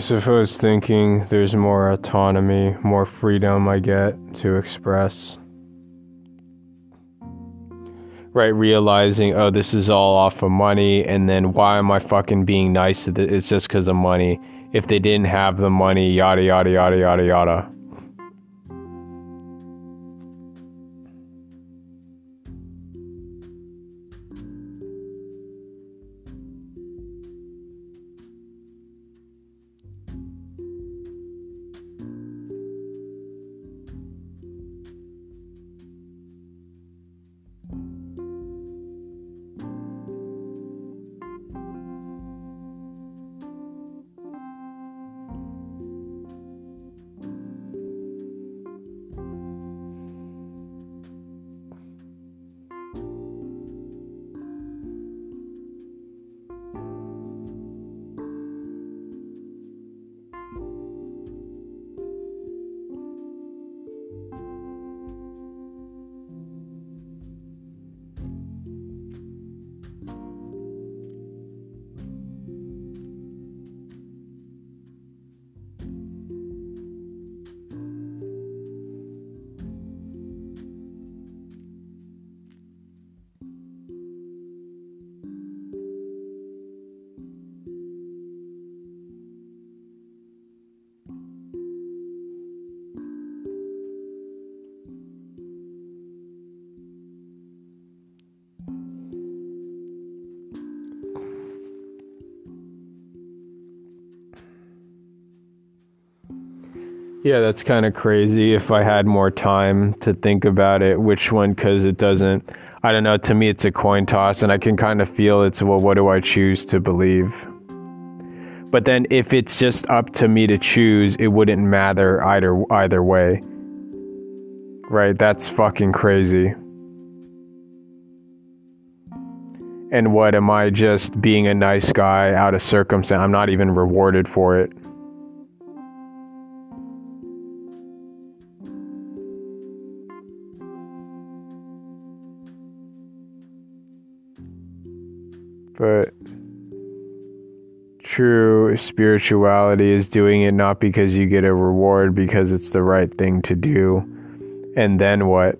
Speaker 1: Suppose thinking there's more autonomy, more freedom I get to express. Right, realizing, oh, this is all off of money, and then why am I fucking being nice to this? It's just because of money. If they didn't have the money, yada, yada, yada, yada, yada. Yeah, that's kind of crazy. If I had more time to think about it, which one, because it doesn't, I don't know, to me it's a coin toss, and I can kind of feel it's, well, what do I choose to believe? But then if it's just up to me to choose, it wouldn't matter either either way. Right? That's fucking crazy. And what am I just being a nice guy out of circumstance? I'm not even rewarded for it. Spirituality is doing it not because you get a reward, because it's the right thing to do. And then what?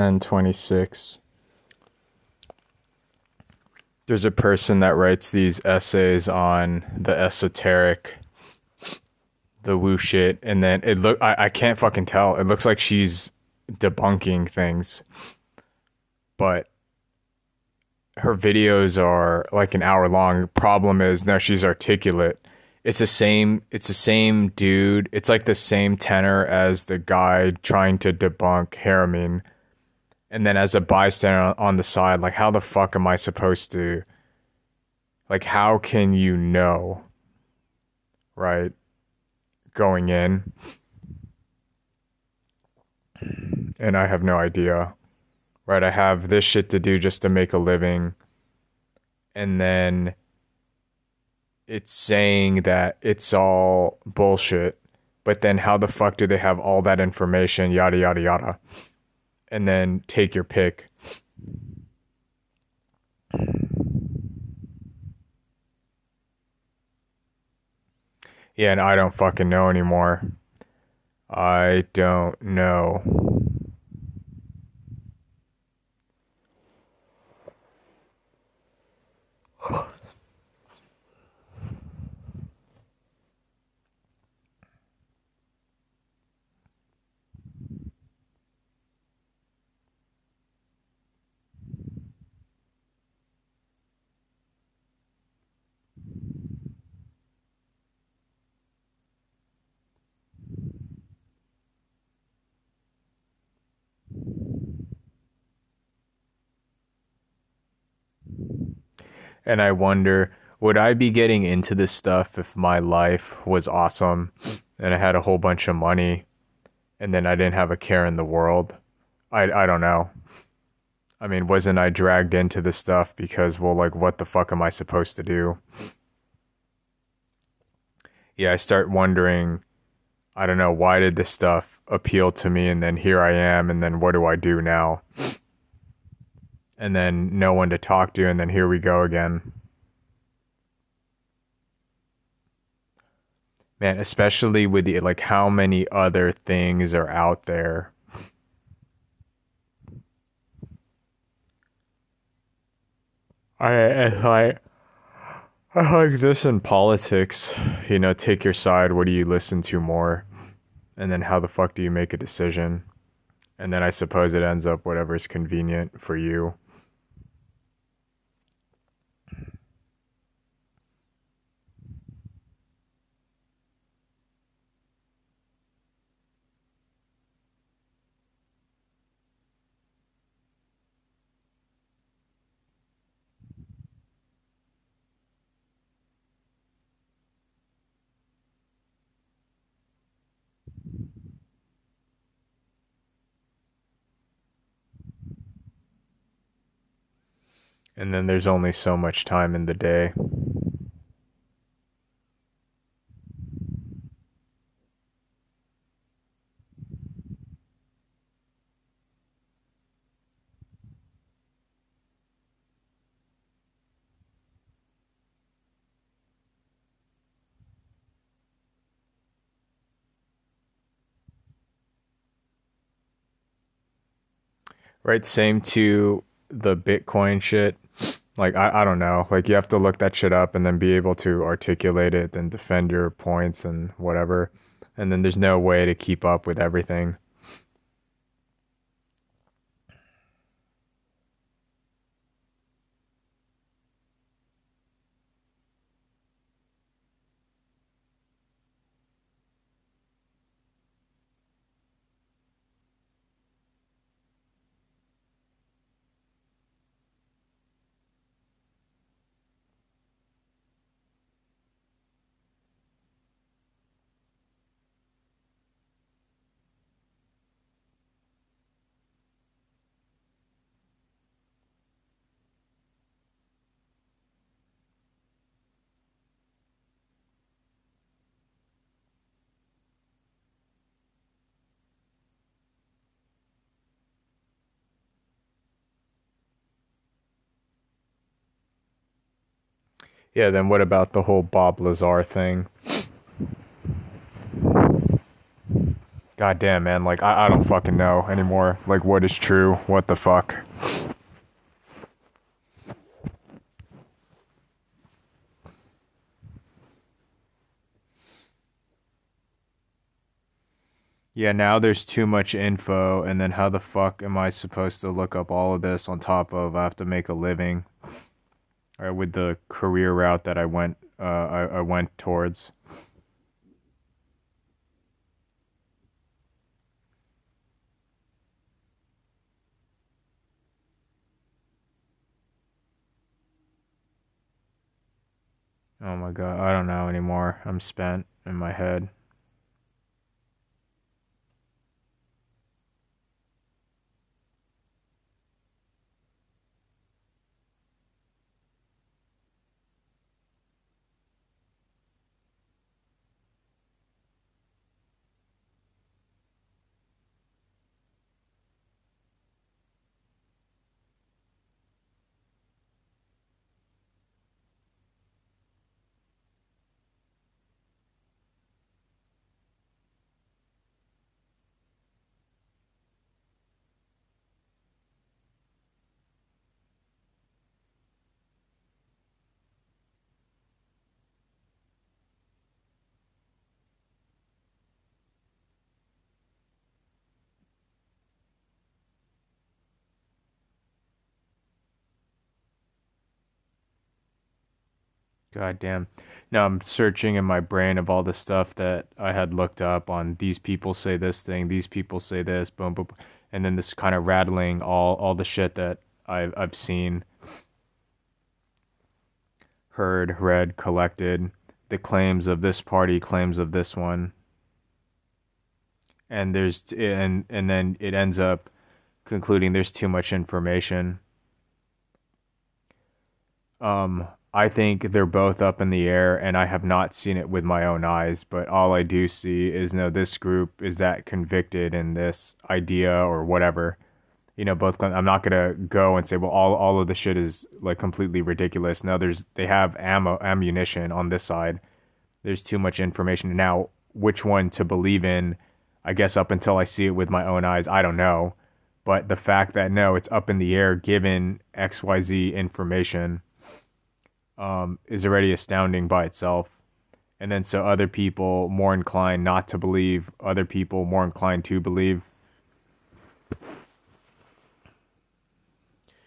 Speaker 1: 1026. There's a person that writes these essays on the esoteric, the woo shit, and then it look I, I can't fucking tell. It looks like she's debunking things. But her videos are like an hour long. Problem is now she's articulate. It's the same it's the same dude. It's like the same tenor as the guy trying to debunk Haramein. And then as a bystander on the side, like how the fuck am I supposed to like how can you know? Right? Going in. And I have no idea right? I have this shit to do just to make a living. And then it's saying that it's all bullshit. But then how the fuck do they have all that information? Yada, yada, yada. And then take your pick. Yeah, and I don't fucking know anymore. I don't know. And I wonder would I be getting into this stuff if my life was awesome and I had a whole bunch of money and then I didn't have a care in the world. I I don't know. I mean, wasn't I dragged into this stuff because well like what the fuck am I supposed to do? Yeah, I start wondering I don't know, why did this stuff appeal to me and then here I am and then what do I do now? And then no one to talk to and then here we go again. man especially with the like how many other things are out there. I i i like this in politics. You know take your side. What do you listen to more? And then how the fuck do you make a decision? And then i suppose it ends up whatever's convenient for you and then there's only so much time in the day. Right, same to the Bitcoin shit. Like I, I don't know. Like you have to look that shit up and then be able to articulate it and defend your points and whatever. And then there's no way to keep up with everything. Yeah, then what about the whole Bob Lazar thing? God damn, man. Like, I, I don't fucking know anymore. Like, what is true? What the fuck? Yeah, now there's too much info, and then how the fuck am I supposed to look up all of this on top of I have to make a living? Or with the career route that I went uh, I, I went towards. Oh my god, I don't know anymore. I'm spent in my head. God damn. Now I'm searching in my brain of all the stuff that I had looked up on these people say this thing, these people say this, boom, boom, boom. and then this kind of rattling all all the shit that I've I've seen, heard, read, collected, the claims of this party, claims of this one, and there's and and then it ends up concluding there's too much information. Um, I think they're both up in the air, and I have not seen it with my own eyes. But all I do see is, no, this group is that convicted in this idea or whatever. You know, both. I'm not gonna go and say, well, all all of the shit is like completely ridiculous. No, there's they have ammo ammunition on this side. There's too much information now. Which one to believe in? I guess up until I see it with my own eyes, I don't know. But the fact that no, it's up in the air given X Y Z information um, is already astounding by itself. And then so other people more inclined not to believe, other people more inclined to believe.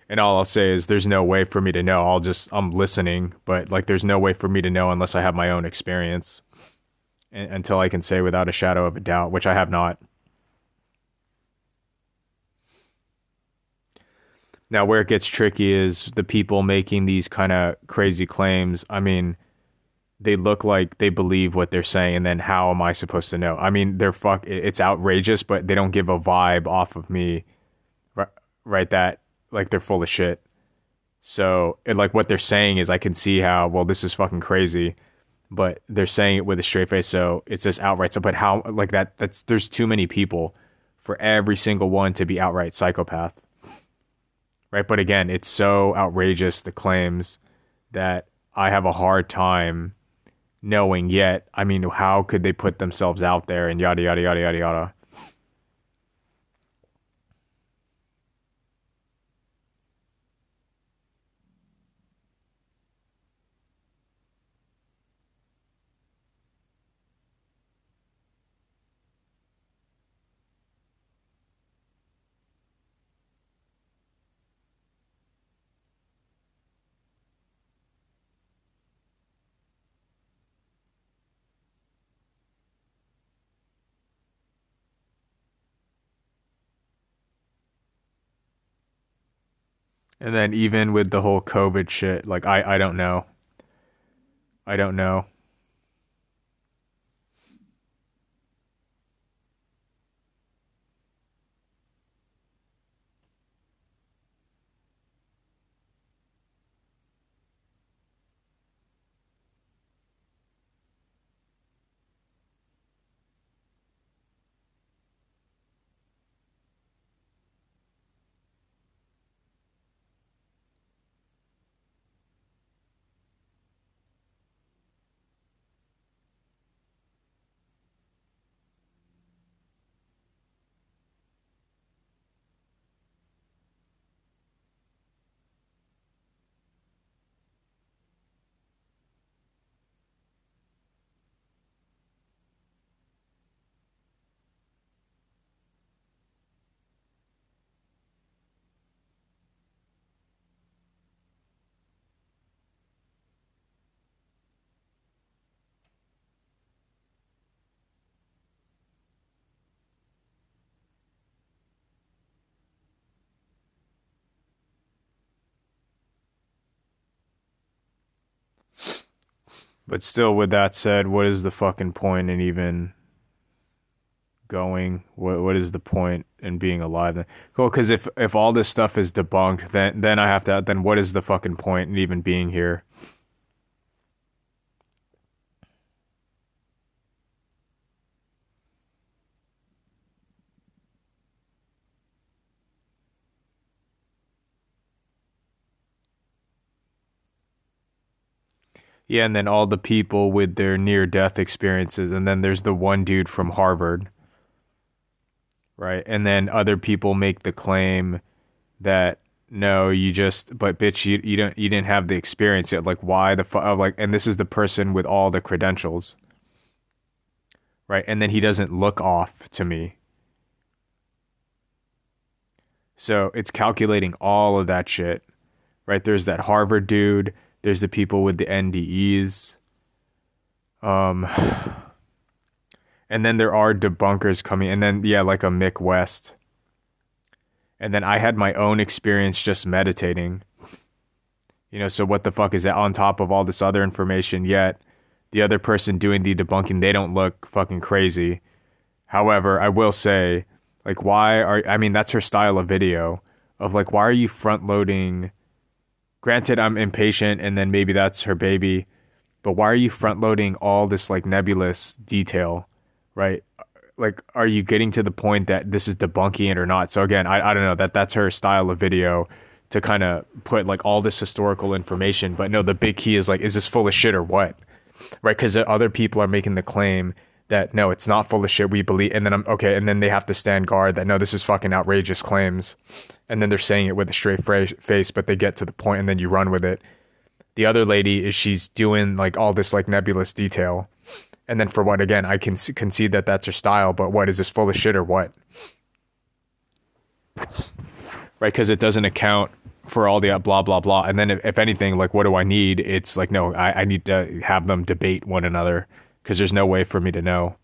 Speaker 1: And all I'll say is there's no way for me to know. I'll just I'm listening, but like there's no way for me to know unless I have my own experience. And, until I can say without a shadow of a doubt, which I have not. Now, where it gets tricky is the people making these kind of crazy claims. I mean, they look like they believe what they're saying, and then how am I supposed to know? I mean, they're fuck. It's outrageous, but they don't give a vibe off of me, right? right that like they're full of shit. So, it, like what they're saying is, I can see how well this is fucking crazy, but they're saying it with a straight face, so it's just outright. So, but how like that? That's there's too many people for every single one to be outright psychopath right? But again, it's so outrageous the claims that I have a hard time knowing yet. I mean, how could they put themselves out there and yada yada yada yada yada. And then even with the whole COVID shit, like I I don't know. I don't know. But still, with that said, what is the fucking point in even going? What what is the point in being alive? Well, because if if all this stuff is debunked, then then I have to. Then what is the fucking point in even being here? Yeah, and then all the people with their near death experiences, and then there's the one dude from Harvard, right? And then other people make the claim that no, you just but bitch, you you don't you didn't have the experience yet. Like why the fuck? Like, and this is the person with all the credentials, right? And then he doesn't look off to me. So it's calculating all of that shit, right? There's that Harvard dude there's the people with the NDEs. Um, and then there are debunkers coming, and then yeah, like a Mick West. And then I had my own experience just meditating. You know, so what the fuck is that on top of all this other information? Yet the other person doing the debunking, they don't look fucking crazy. However, I will say, like, why are I mean, that's her style of video of like, why are you front loading? Granted, I'm impatient, and then maybe that's her baby, but why are you front loading all this like nebulous detail, right? Like, are you getting to the point that this is debunking it or not? So again, I, I don't know that that's her style of video to kind of put like all this historical information. But no, the big key is like, is this full of shit or what? Right? Because other people are making the claim that no, it's not full of shit. We believe, and then I'm okay, and then they have to stand guard that no, this is fucking outrageous claims, and then they're saying it with a straight face, but they get to the point, and then you run with it. The other lady is she's doing like all this like nebulous detail, and then for what again? I can concede that that's her style, but what is this full of shit or what? Right? Because it doesn't account for all the uh, blah blah blah. And then if, if, anything, like what do I need? It's like no, I, I need to have them debate one another because there's no way for me to know.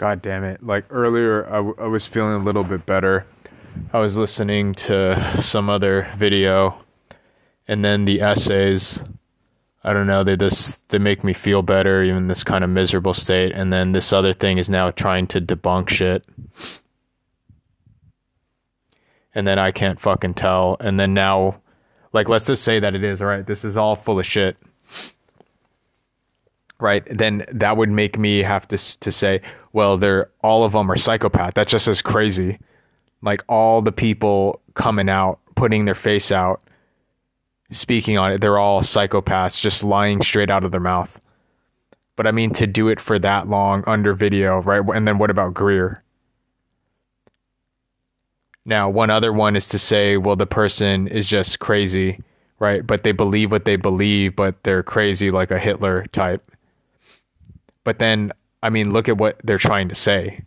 Speaker 1: God damn it. Like earlier, I, w- I was feeling a little bit better. I was listening to some other video, and then the essays. I don't know. They just they make me feel better, even in this kind of miserable state. And then this other thing is now trying to debunk shit. And then I can't fucking tell. And then now, like, let's just say that it is all right. This is all full of shit right? Then that would make me have to to say, well, they're all of them are psychopath. That's just as crazy. Like all the people coming out, putting their face out, speaking on it, they're all psychopaths, just lying straight out of their mouth. But I mean, to do it for that long under video, right? And then what about Greer? Now, one other one is to say, well, the person is just crazy, right? But they believe what they believe, but they're crazy like a Hitler type. But then, I mean, look at what they're trying to say.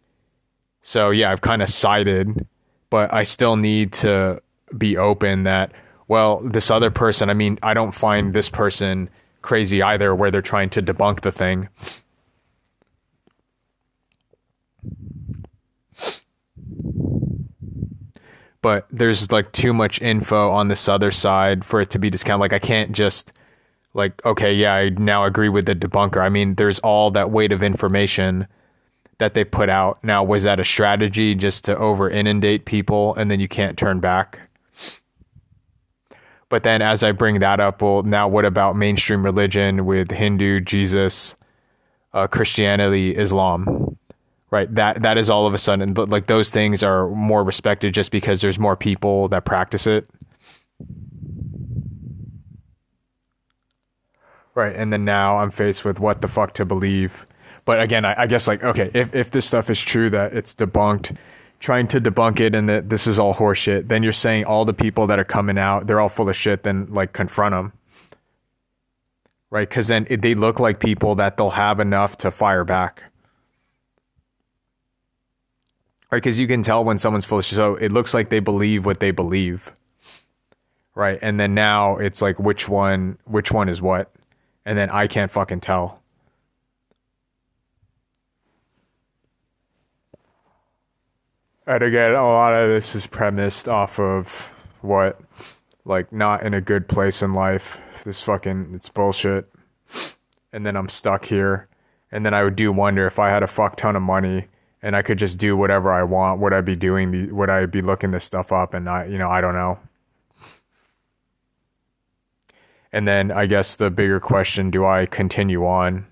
Speaker 1: So yeah, I've kind of sided, but I still need to be open that, well, this other person, I mean, I don't find this person crazy either, where they're trying to debunk the thing. But there's like too much info on this other side for it to be discounted. Like I can't just like okay yeah i now agree with the debunker. I mean there's all that weight of information that they put out. Now was that a strategy just to over inundate people and then you can't turn back? But then as i bring that up well now what about mainstream religion with hindu jesus uh, christianity islam? Right that that is all of a sudden like those things are more respected just because there's more people that practice it Right. And then now I'm faced with what the fuck to believe. But again, I, I guess like, okay, if, if this stuff is true that it's debunked, trying to debunk it and that this is all horseshit, then you're saying all the people that are coming out, they're all full of shit, then like confront them. Right. Cause then it, they look like people that they'll have enough to fire back. Right. Cause you can tell when someone's full of shit. So it looks like they believe what they believe. Right. And then now it's like, which one, which one is what? And then I can't fucking tell. And again, a lot of this is premised off of what, like, not in a good place in life. This fucking, it's bullshit. And then I'm stuck here. And then I would do wonder if I had a fuck ton of money and I could just do whatever I want, would I be doing the, would I be looking this stuff up? And I, you know, I don't know. And then I guess the bigger question do I continue on?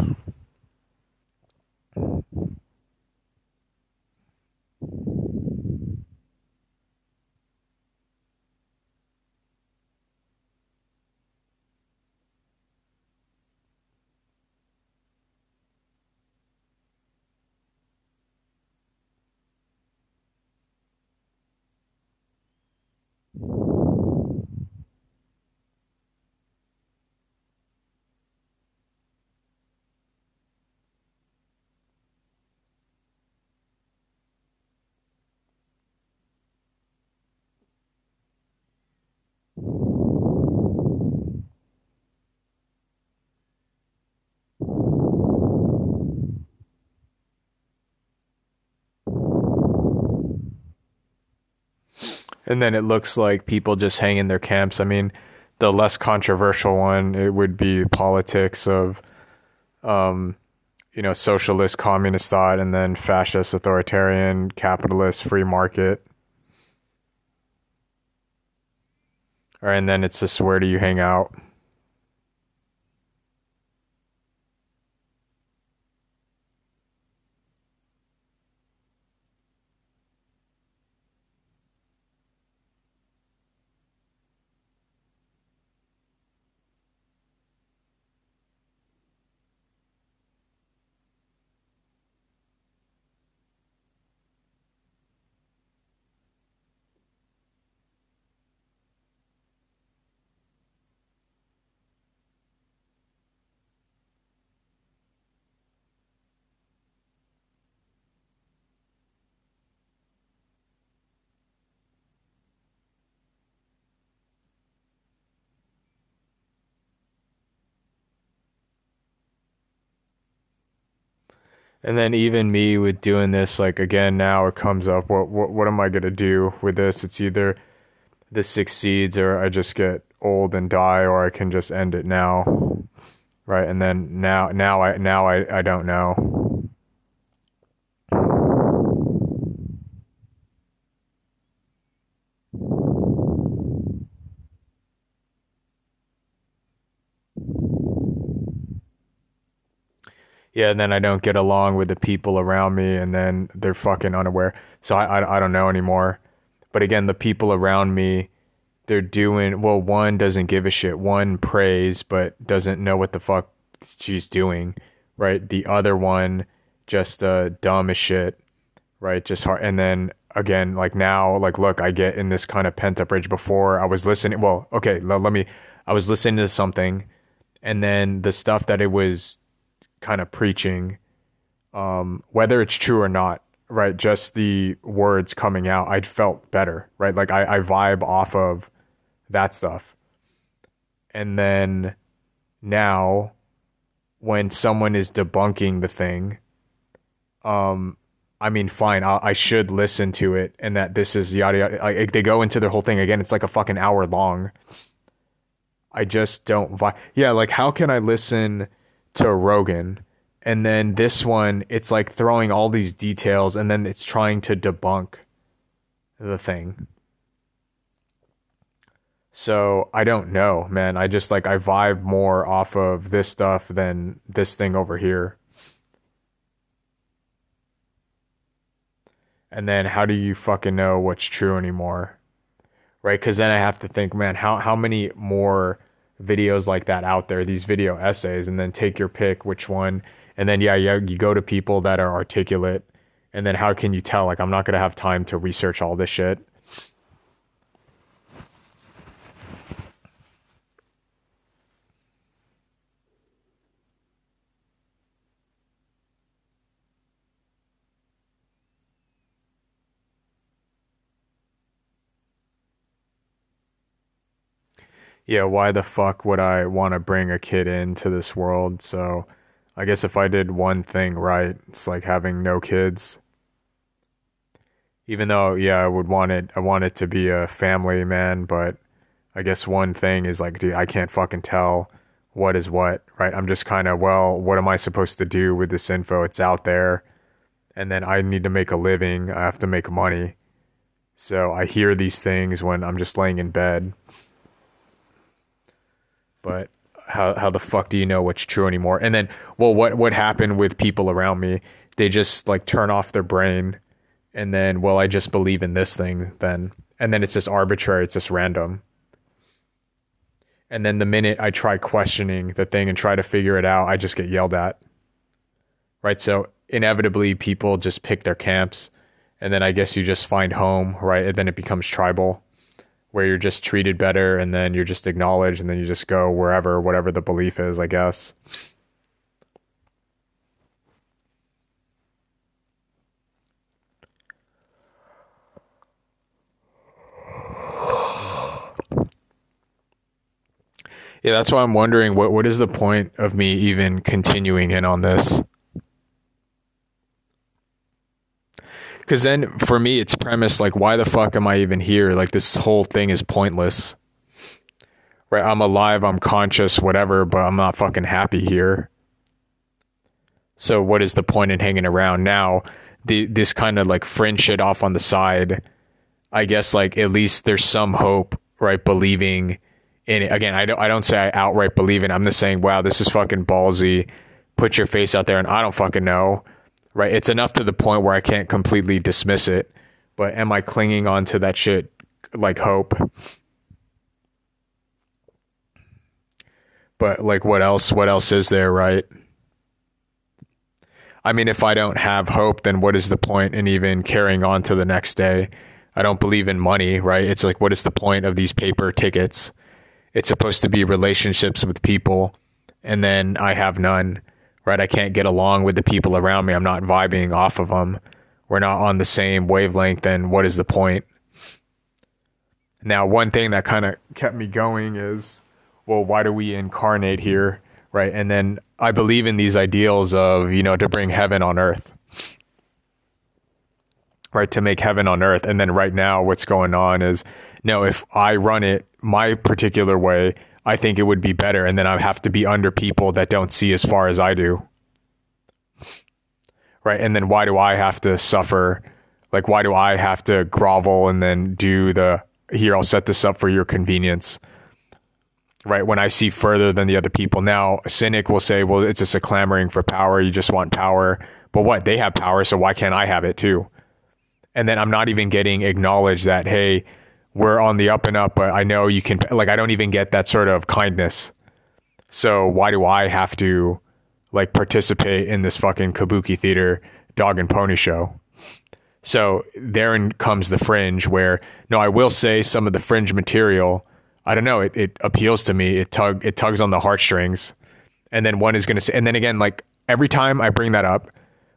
Speaker 1: and then it looks like people just hang in their camps. I mean, the less controversial one it would be politics of, um, you know, socialist, communist thought, and then fascist, authoritarian, capitalist, free market. Or and then it's just where do you hang out? And then even me with doing this, like again now it comes up. What what what am I gonna do with this? It's either this succeeds or I just get old and die, or I can just end it now, right? And then now now I now I I don't know. Yeah, and then I don't get along with the people around me, and then they're fucking unaware. So I, I, I don't know anymore. But again, the people around me, they're doing well. One doesn't give a shit. One prays, but doesn't know what the fuck she's doing. Right. The other one, just uh, dumb as shit. Right. Just hard. And then again, like now, like look, I get in this kind of pent up rage. Before I was listening. Well, okay, let, let me. I was listening to something, and then the stuff that it was kind of preaching, um, whether it's true or not, right? Just the words coming out, I felt better, right? Like I, I vibe off of that stuff. And then now, when someone is debunking the thing, um, I mean, fine, I, I should listen to it, and that this is yada yada. I, they go into their whole thing again. It's like a fucking hour long. I just don't vibe. Yeah, like how can I listen? To Rogan. And then this one, it's like throwing all these details and then it's trying to debunk the thing. So I don't know, man. I just like I vibe more off of this stuff than this thing over here. And then how do you fucking know what's true anymore? Right? Cuz then I have to think, man, how how many more videos like that out there, these video essays, and then take your pick which one. And then yeah, yeah, you go to people that are articulate, and then how can you tell? Like I'm not gonna have time to research all this shit. Yeah, why the fuck would I want to bring a kid into this world? So I guess if I did one thing right, it's like having no kids. Even though, yeah, I would want it, I want it to be a family man, but I guess one thing is like, dude, I can't fucking tell what is what, right? I'm just kind of, well, what am I supposed to do with this info? It's out there. And then I need to make a living. I have to make money. So I hear these things when I'm just laying in bed. But how how the fuck do you know what's true anymore? And then, well, what what happened with people around me? They just like turn off their brain, and then, well, I just believe in this thing. Then, and then it's just arbitrary. It's just random. And then the minute I try questioning the thing and try to figure it out, I just get yelled at. Right. So inevitably, people just pick their camps, and then I guess you just find home. Right. And then it becomes tribal where you're just treated better and then you're just acknowledged and then you just go wherever, whatever the belief is, I guess. Yeah, that's why I'm wondering what what is the point of me even continuing in on this? Because then for me, it's premise like, why the fuck am I even here? Like, this whole thing is pointless. Right? I'm alive, I'm conscious, whatever, but I'm not fucking happy here. So, what is the point in hanging around now? The, this kind of like fringe shit off on the side. I guess like at least there's some hope, right? Believing in it. Again, I don't I don't say I outright believe it. I'm just saying, wow, this is fucking ballsy. Put your face out there, and I don't fucking know right? It's enough to the point where I can't completely dismiss it, but am I clinging on to that shit like hope? But like what else what else is there, right? I mean, if I don't have hope, then what is the point in even carrying on to the next day? I don't believe in money, right? It's like, what is the point of these paper tickets? It's supposed to be relationships with people, and then I have none right? I can't get along with the people around me. I'm not vibing off of them. We're not on the same wavelength. Then what is the point? Now, one thing that kind of kept me going is, well, why do we incarnate here, right? And then I believe in these ideals of, you know, to bring heaven on earth, right? To make heaven on earth. And then right now, what's going on is, no, if I run it my particular way, I think it would be better. And then I have to be under people that don't see as far as I do. Right. And then why do I have to suffer? Like, why do I have to grovel and then do the here, I'll set this up for your convenience? Right. When I see further than the other people. Now, a cynic will say, well, it's just a clamoring for power. You just want power. But what? They have power. So why can't I have it too? And then I'm not even getting acknowledged that, hey, we're on the up and up, but I know you can, like, I don't even get that sort of kindness. So why do I have to, like, participate in this fucking kabuki theater dog and pony show? So therein comes the fringe where, no, I will say some of the fringe material, I don't know, it, it appeals to me. It tug, it tugs on the heartstrings. And then one is going to say, and then again, like every time I bring that up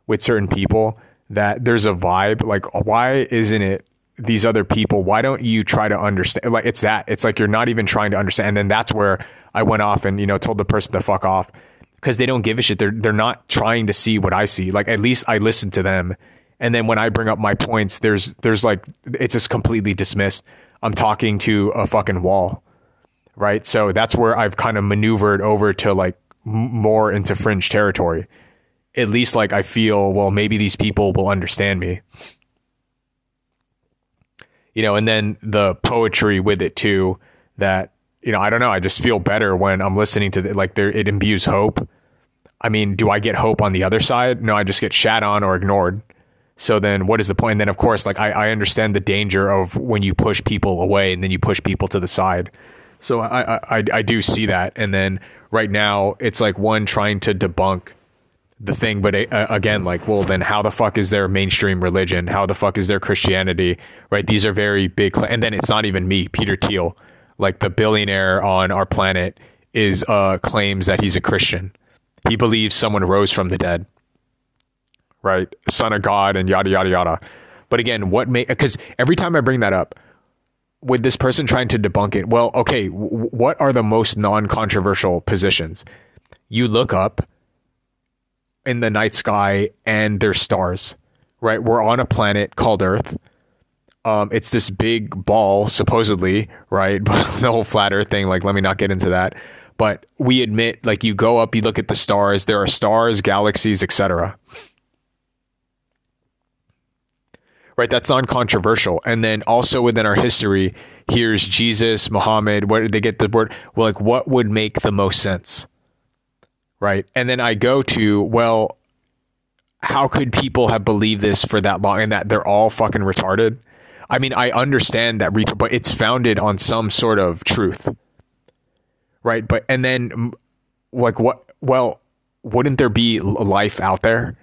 Speaker 1: with certain people, that there's a vibe, like, why isn't it these other people why don't you try to understand like it's that it's like you're not even trying to understand and then that's where i went off and you know told the person to fuck off because they don't give a shit they're they're not trying to see what i see like at least i listen to them and then when i bring up my points there's there's like it's just completely dismissed i'm talking to a fucking wall right? So that's where i've kind of maneuvered over to like more into fringe territory at least like i feel well maybe these people will understand me you know, and then the poetry with it too. That you know, I don't know. I just feel better when I'm listening to the, like there. It imbues hope. I mean, do I get hope on the other side? No, I just get shat on or ignored. So then, what is the point? And then, of course, like I, I understand the danger of when you push people away and then you push people to the side. So I, I, I do see that. And then right now, it's like one trying to debunk the thing. But uh, again, like, well, then how the fuck is there mainstream religion? How the fuck is there Christianity? Right? These are very big. Cl- and then it's not even me, Peter Thiel, like the billionaire on our planet, is uh, claims that he's a Christian. He believes someone rose from the dead. Right, son of God, and yada yada yada. But again, what may because every time I bring that up, with this person trying to debunk it, well, okay, w- what are the most non-controversial positions? You look up in the night sky and there's stars, right? We're on a planet called Earth. Um, it's this big ball, supposedly, right? the whole flat Earth thing, like, let me not get into that. But we admit, like, you go up, you look at the stars, there are stars, galaxies, etc. Right? That's non-controversial. And then also within our history, here's Jesus, Muhammad. Where did they get the word? Well, like, what would make the most sense? Right? And then I go to, well, how could people have believed this for that long and that they're all fucking retarded? I mean, I understand that, but it's founded on some sort of truth, right? But and then, like, what? Well, wouldn't there be life out there?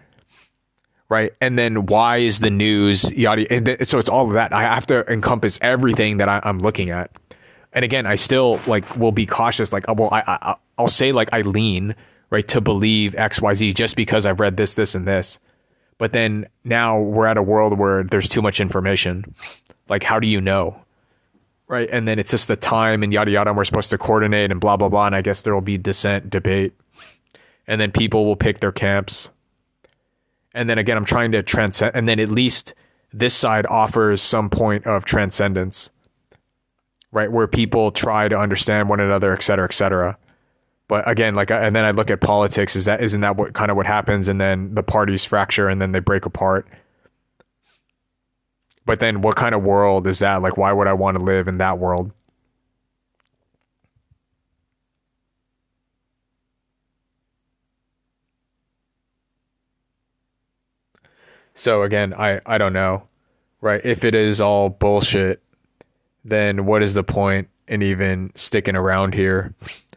Speaker 1: Right. And then why is the news yada? And so it's all of that. I have to encompass everything that I, am looking at. And again, I still like will be cautious. Like, uh, well, I, I I'll say like I lean right, to believe XYZ just because I've read this, this, and this. But then now we're at a world where there's too much information. Like, how do you know? Right. And then it's just the time and yada yada. And we're supposed to coordinate and blah, blah, blah. And I guess there will be dissent, debate. And then people will pick their camps. And then again, I'm trying to transcend. And then at least this side offers some point of transcendence, right? Where people try to understand one another, et cetera, et cetera. But again, like, and then I look at politics. Is that isn't that what kind of what happens? And then the parties fracture, and then they break apart. But then, what kind of world is that? Like, why would I want to live in that world? So again, I I don't know, right? If it is all bullshit, then what is the point in even sticking around here?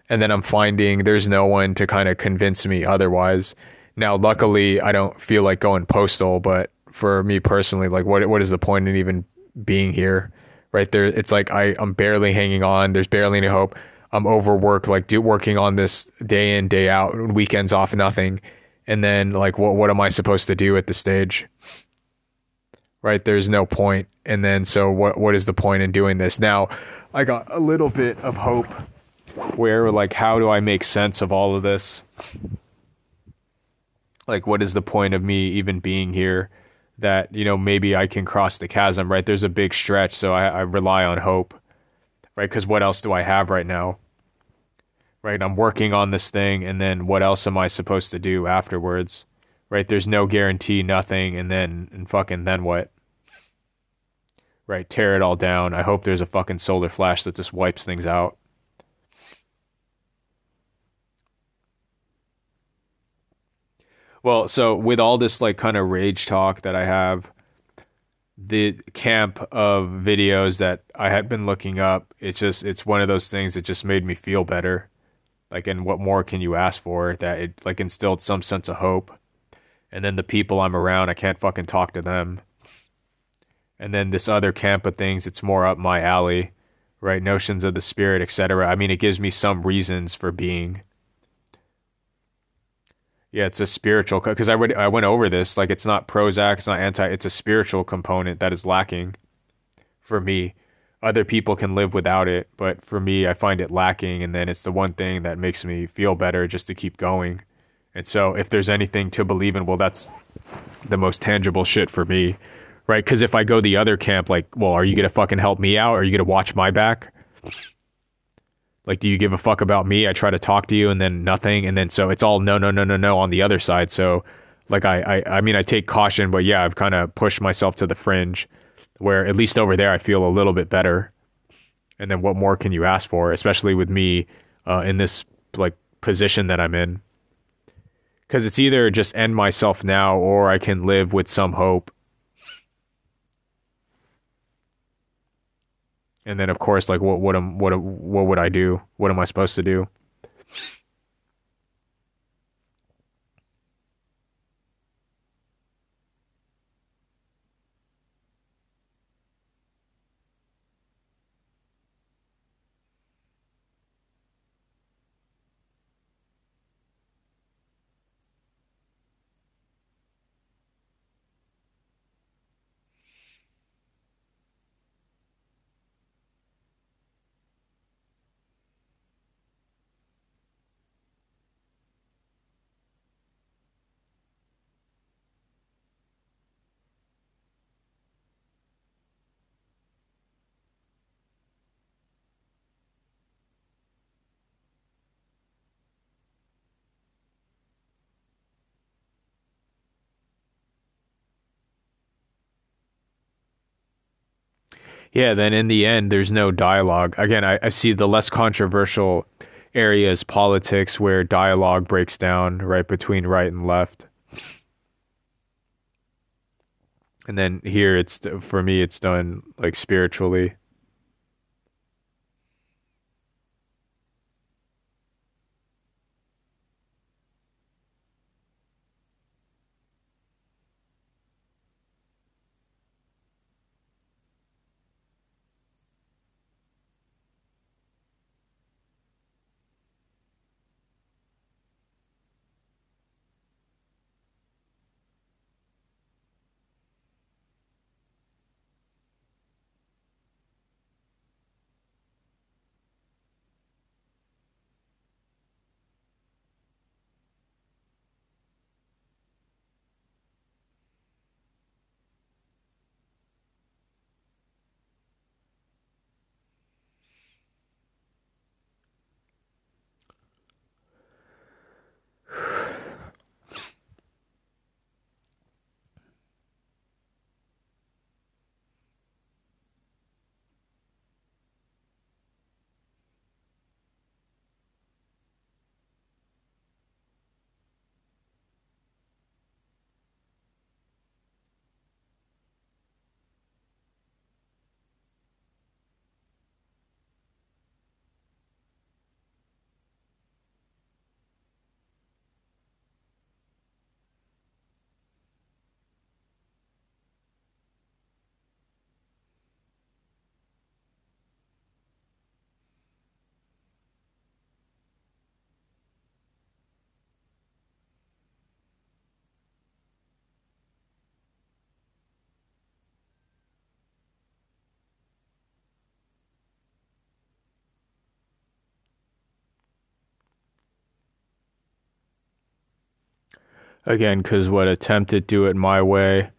Speaker 1: And then I'm finding there's no one to kind of convince me otherwise. Now, luckily, I don't feel like going postal, but for me personally, like what what is the point in even being here? Right there, it's like I I'm barely hanging on. There's barely any hope. I'm overworked, like do working on this day in day out, weekends off, nothing and then like what what am I supposed to do at the stage? Right? There's no point. And then so what what is the point in doing this? Now, I got a little bit of hope where like how do I make sense of all of this? Like what is the point of me even being here? That, you know, maybe I can cross the chasm, right? There's a big stretch, so I, I rely on hope. Right? Because what else do I have right now? right? I'm working on this thing, and then what else am I supposed to do afterwards? Right? There's no guarantee, nothing, and then and fucking then what? Right? Tear it all down. I hope there's a fucking solar flash that just wipes things out. Well, so with all this like kind of rage talk that I have, the camp of videos that I had been looking up, it just it's one of those things that just made me feel better like, and what more can you ask for? That it like instilled some sense of hope. And then the people I'm around, I can't fucking talk to them. And then this other camp of things, it's more up my alley, right? Notions of the spirit, etc. I mean, it gives me some reasons for being. Yeah, it's a spiritual because I would I went over this like it's not Prozac, it's not anti, it's a spiritual component that is lacking for me other people can live without it, but for me, I find it lacking. And then it's the one thing that makes me feel better just to keep going. And so, if there's anything to believe in, well, that's the most tangible shit for me, right? Because if I go the other camp, like, well, are you gonna fucking help me out? Are you gonna watch my back? Like, do you give a fuck about me? I try to talk to you, and then nothing, and then so it's all no, no, no, no, no on the other side. So, like, I, I, I mean, I take caution, but yeah, I've kind of pushed myself to the fringe where at least over there I feel a little bit better. And then what more can you ask for, especially with me uh, in this like position that I'm in? Because it's either just end myself now or I can live with some hope. And then of course, like what what am what what would I do? What am I supposed to do? Yeah, then in the end, there's no dialogue. Again, I, I see the less controversial areas, politics, where dialogue breaks down right between right and left. And then here, it's for me, it's done like spiritually. Again because what attempt to do it my way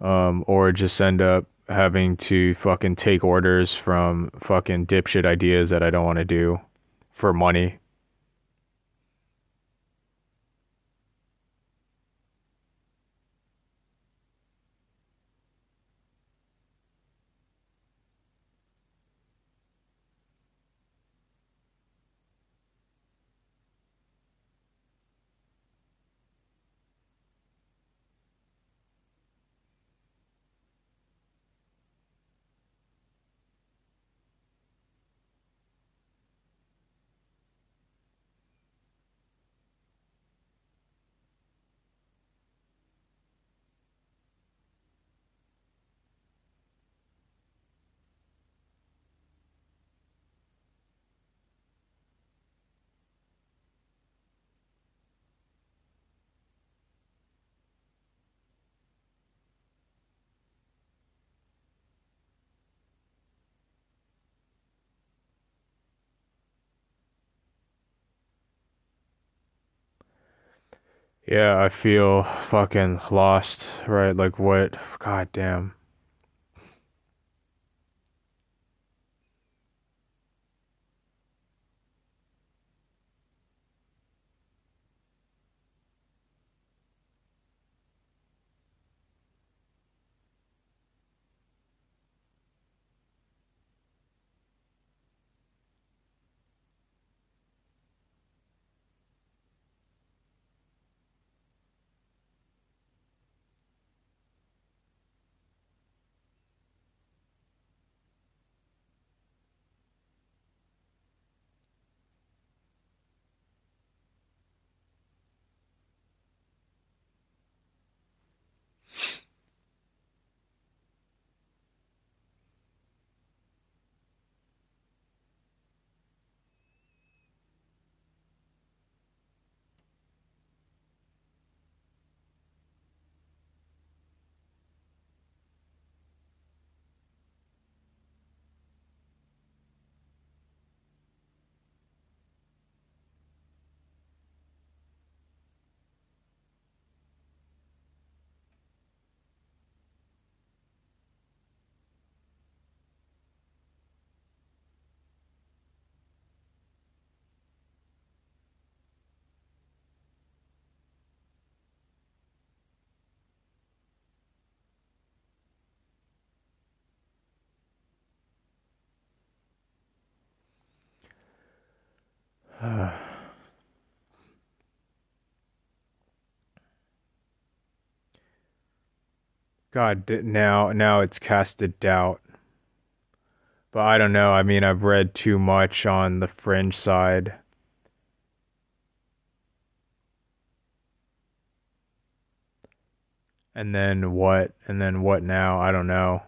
Speaker 1: um, or just end up having to fucking take orders from fucking dipshit ideas that I don't want to do for money. Yeah, I feel fucking lost, right? Like what? God damn. God, now now it's casted doubt. But I don't know. I mean, I've read too much on the fringe side. And then what? And then what now? I don't know.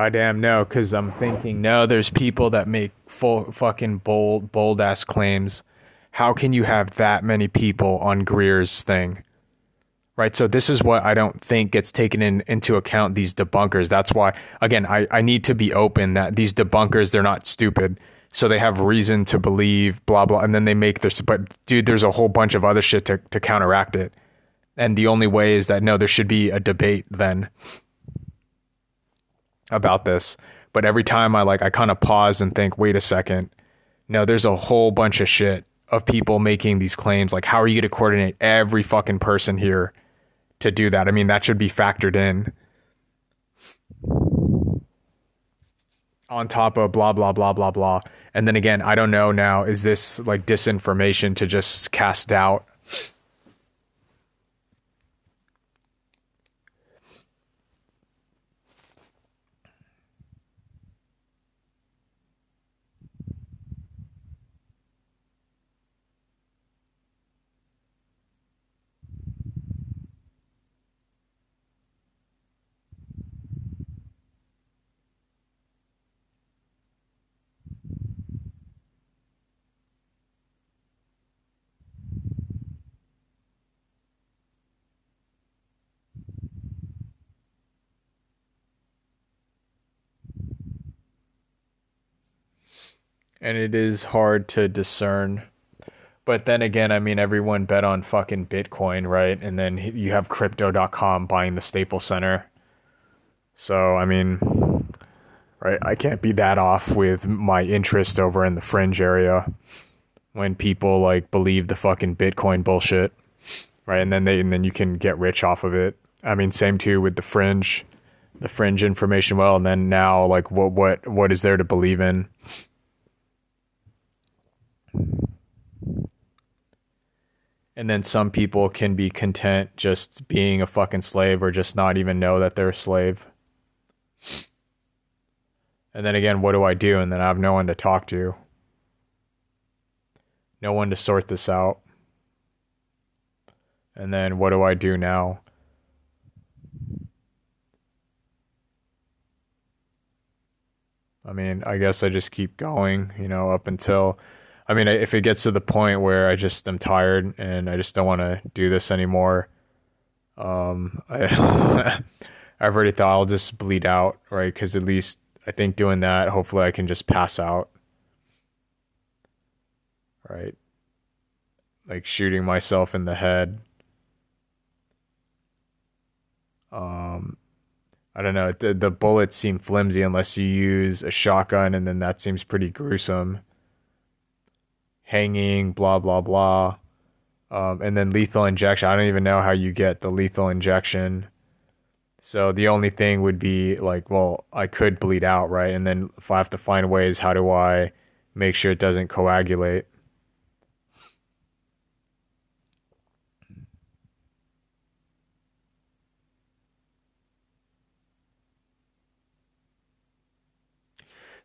Speaker 1: Goddamn no, because I'm thinking no. There's people that make full fucking bold bold ass claims. How can you have that many people on Greer's thing? Right. So this is what I don't think gets taken in, into account. These debunkers. That's why again I I need to be open that these debunkers they're not stupid. So they have reason to believe blah blah, and then they make this. But dude, there's a whole bunch of other shit to to counteract it. And the only way is that no, there should be a debate then about this. But every time I like, I kind of pause and think, wait a second. No, there's a whole bunch of shit of people making these claims. Like, how are you going to coordinate every fucking person here to do that? I mean, that should be factored in on top of blah, blah, blah, blah, blah. And then again, I don't know now, is this like disinformation to just cast doubt and it is hard to discern. But then again, I mean, everyone bet on fucking Bitcoin, right? And then you have crypto.com buying the Staples Center. So, I mean, right, I can't be that off with my interest over in the fringe area when people like believe the fucking Bitcoin bullshit, right? And then they and then you can get rich off of it. I mean, same too with the fringe, the fringe information well, and then now like what what what is there to believe in? And then some people can be content just being a fucking slave or just not even know that they're a slave. And then again, what do I do? And then I have no one to talk to, no one to sort this out. And then what do I do now? I mean, I guess I just keep going, you know, up until I mean, if it gets to the point where I just am tired and I just don't want to do this anymore, um, I, I've already thought I'll just bleed out, right? Because at least I think doing that, hopefully, I can just pass out, right? Like shooting myself in the head. Um, I don't know. The, the bullets seem flimsy unless you use a shotgun, and then that seems pretty gruesome hanging, blah blah blah, um, and then lethal injection. I don't even know how you get the lethal injection. So the only thing would be like, well, I could bleed out, right? And then if I have to find ways, how do I make sure it doesn't coagulate?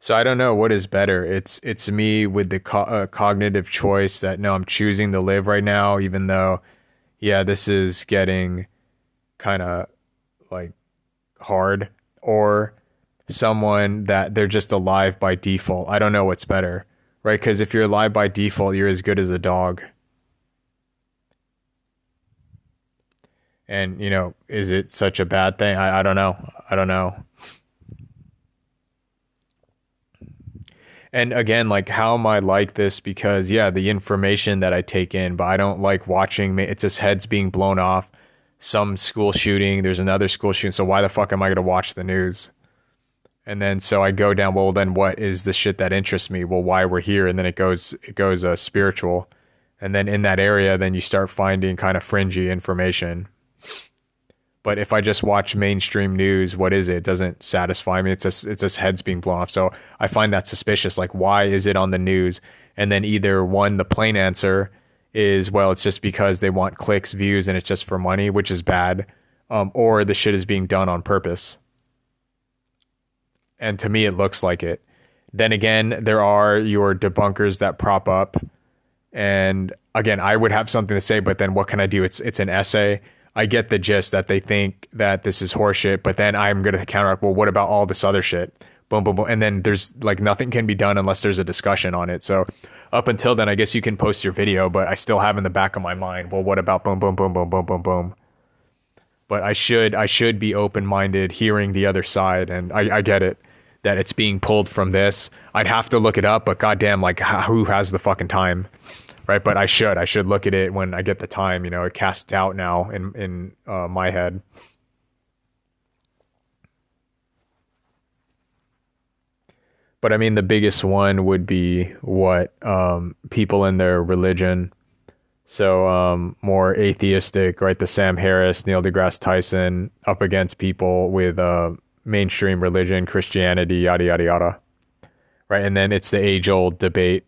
Speaker 1: So I don't know what is better. It's it's me with the co- uh, cognitive choice that no, I'm choosing to live right now, even though, yeah, this is getting kind of like hard, or someone that they're just alive by default. I don't know what's better, right? Because if you're alive by default, you're as good as a dog. And you know, is it such a bad thing? I, I don't know. I don't know. And again like how am i like this? Because yeah the information that i take in but i don't like watching it's just heads being blown off. Some school shooting there's another school shooting so why the fuck am i going to watch the news? And then so i go down well then what is the shit that interests me? Well why we're here and then it goes it goes uh, spiritual. And then in that area then you start finding kind of fringy information but if I just watch mainstream news, what is it? it doesn't satisfy me. It's just it's just heads being blown off. So I find that suspicious. Like, why is it on the news? And then either one, the plain answer is well, it's just because they want clicks, views, and it's just for money, which is bad. Um, or the shit is being done on purpose. And to me, it looks like it. Then again, there are your debunkers that prop up. And again, I would have something to say, but then what can I do? It's it's an essay I get the gist that they think that this is horseshit, but then I'm going to counteract, well, what about all this other shit? Boom, boom, boom. And then there's like nothing can be done unless there's a discussion on it. So up until then, I guess you can post your video, but I still have in the back of my mind, well, what about boom, boom, boom, boom, boom, boom, boom? But I should, I should be open minded, hearing the other side. And I, I get it that it's being pulled from this. I'd have to look it up, but goddamn, like who has the fucking time? Right? But I should I should look at it when I get the time. You know, it casts out now in in uh, my head. but I mean the biggest one would be what um, people in their religion. So um, more atheistic, right? The Sam Harris, Neil deGrasse Tyson up against people with uh, mainstream religion, Christianity, yada yada yada, right? And then it's the age old debate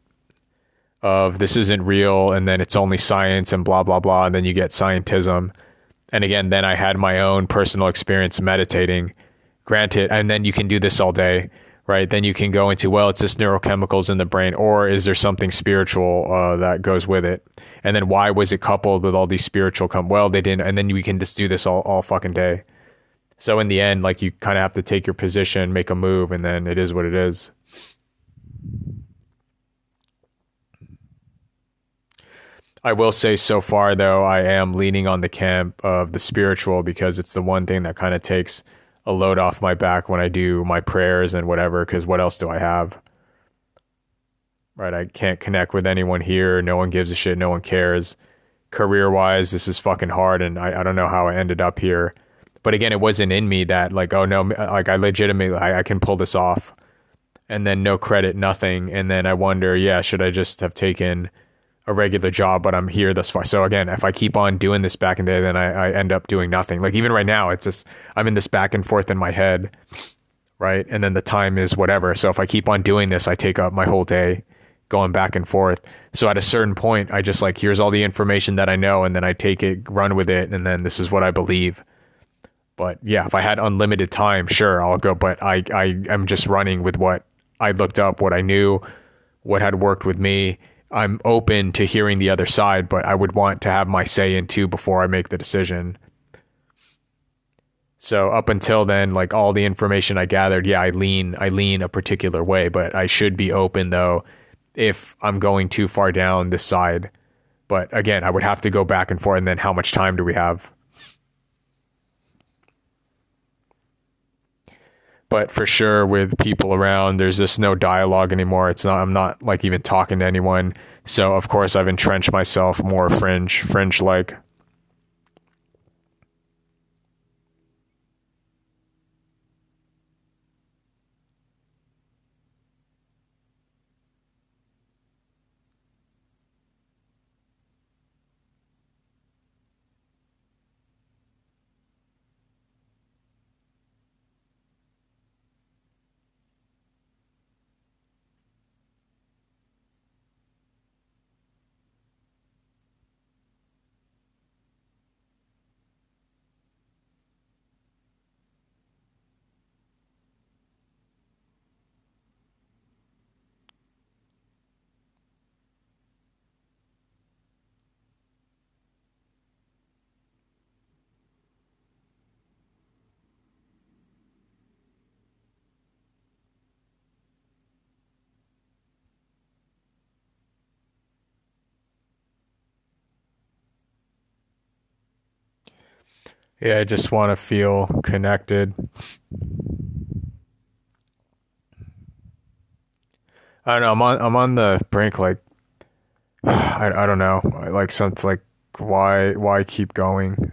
Speaker 1: of this isn't real, and then it's only science and blah blah blah, and then you get scientism. And again, then I had my own personal experience meditating. Granted, and then you can do this all day right? Then you can go into, well, it's just neurochemicals in the brain, or is there something spiritual uh, that goes with it? And then why was it coupled with all these spiritual come? Well, they didn't, and then we can just do this all, all fucking day. So in the end, like you kind of have to take your position, make a move, and then it is what it is. I will say so far though, I am leaning on the camp of the spiritual because it's the one thing that kind of takes a load off my back when I do my prayers and whatever, because what else do I have? Right? I can't connect with anyone here. No one gives a shit. No one cares. Career wise, this is fucking hard. And I, I don't know how I ended up here. But again, it wasn't in me that, like, oh no, like I legitimately, I, I can pull this off. And then no credit, nothing. And then I wonder, yeah, should I just have taken a regular job, but I'm here thus far. So again, if I keep on doing this back and day, then I, I end up doing nothing. Like even right now, it's just I'm in this back and forth in my head, right? And then the time is whatever. So if I keep on doing this, I take up my whole day going back and forth. So at a certain point, I just like here's all the information that I know, and then I take it, run with it, and then this is what I believe. But yeah, if I had unlimited time, sure, I'll go. But I I am just running with what I looked up, what I knew, what had worked with me I'm open to hearing the other side, but I would want to have my say in too before I make the decision. So up until then, like all the information I gathered, yeah, I lean I lean a particular way, but I should be open though if I'm going too far down this side. But again, I would have to go back and forth and then how much time do we have? But for sure with people around there's just no dialogue anymore. It's not i'm not like even talking to anyone. So of course i've entrenched myself more fringe fringe like Yeah, I just want to feel connected. I don't know. I'm on. I'm on the brink. Like, I. I don't know. Like, something like, why? Why keep going?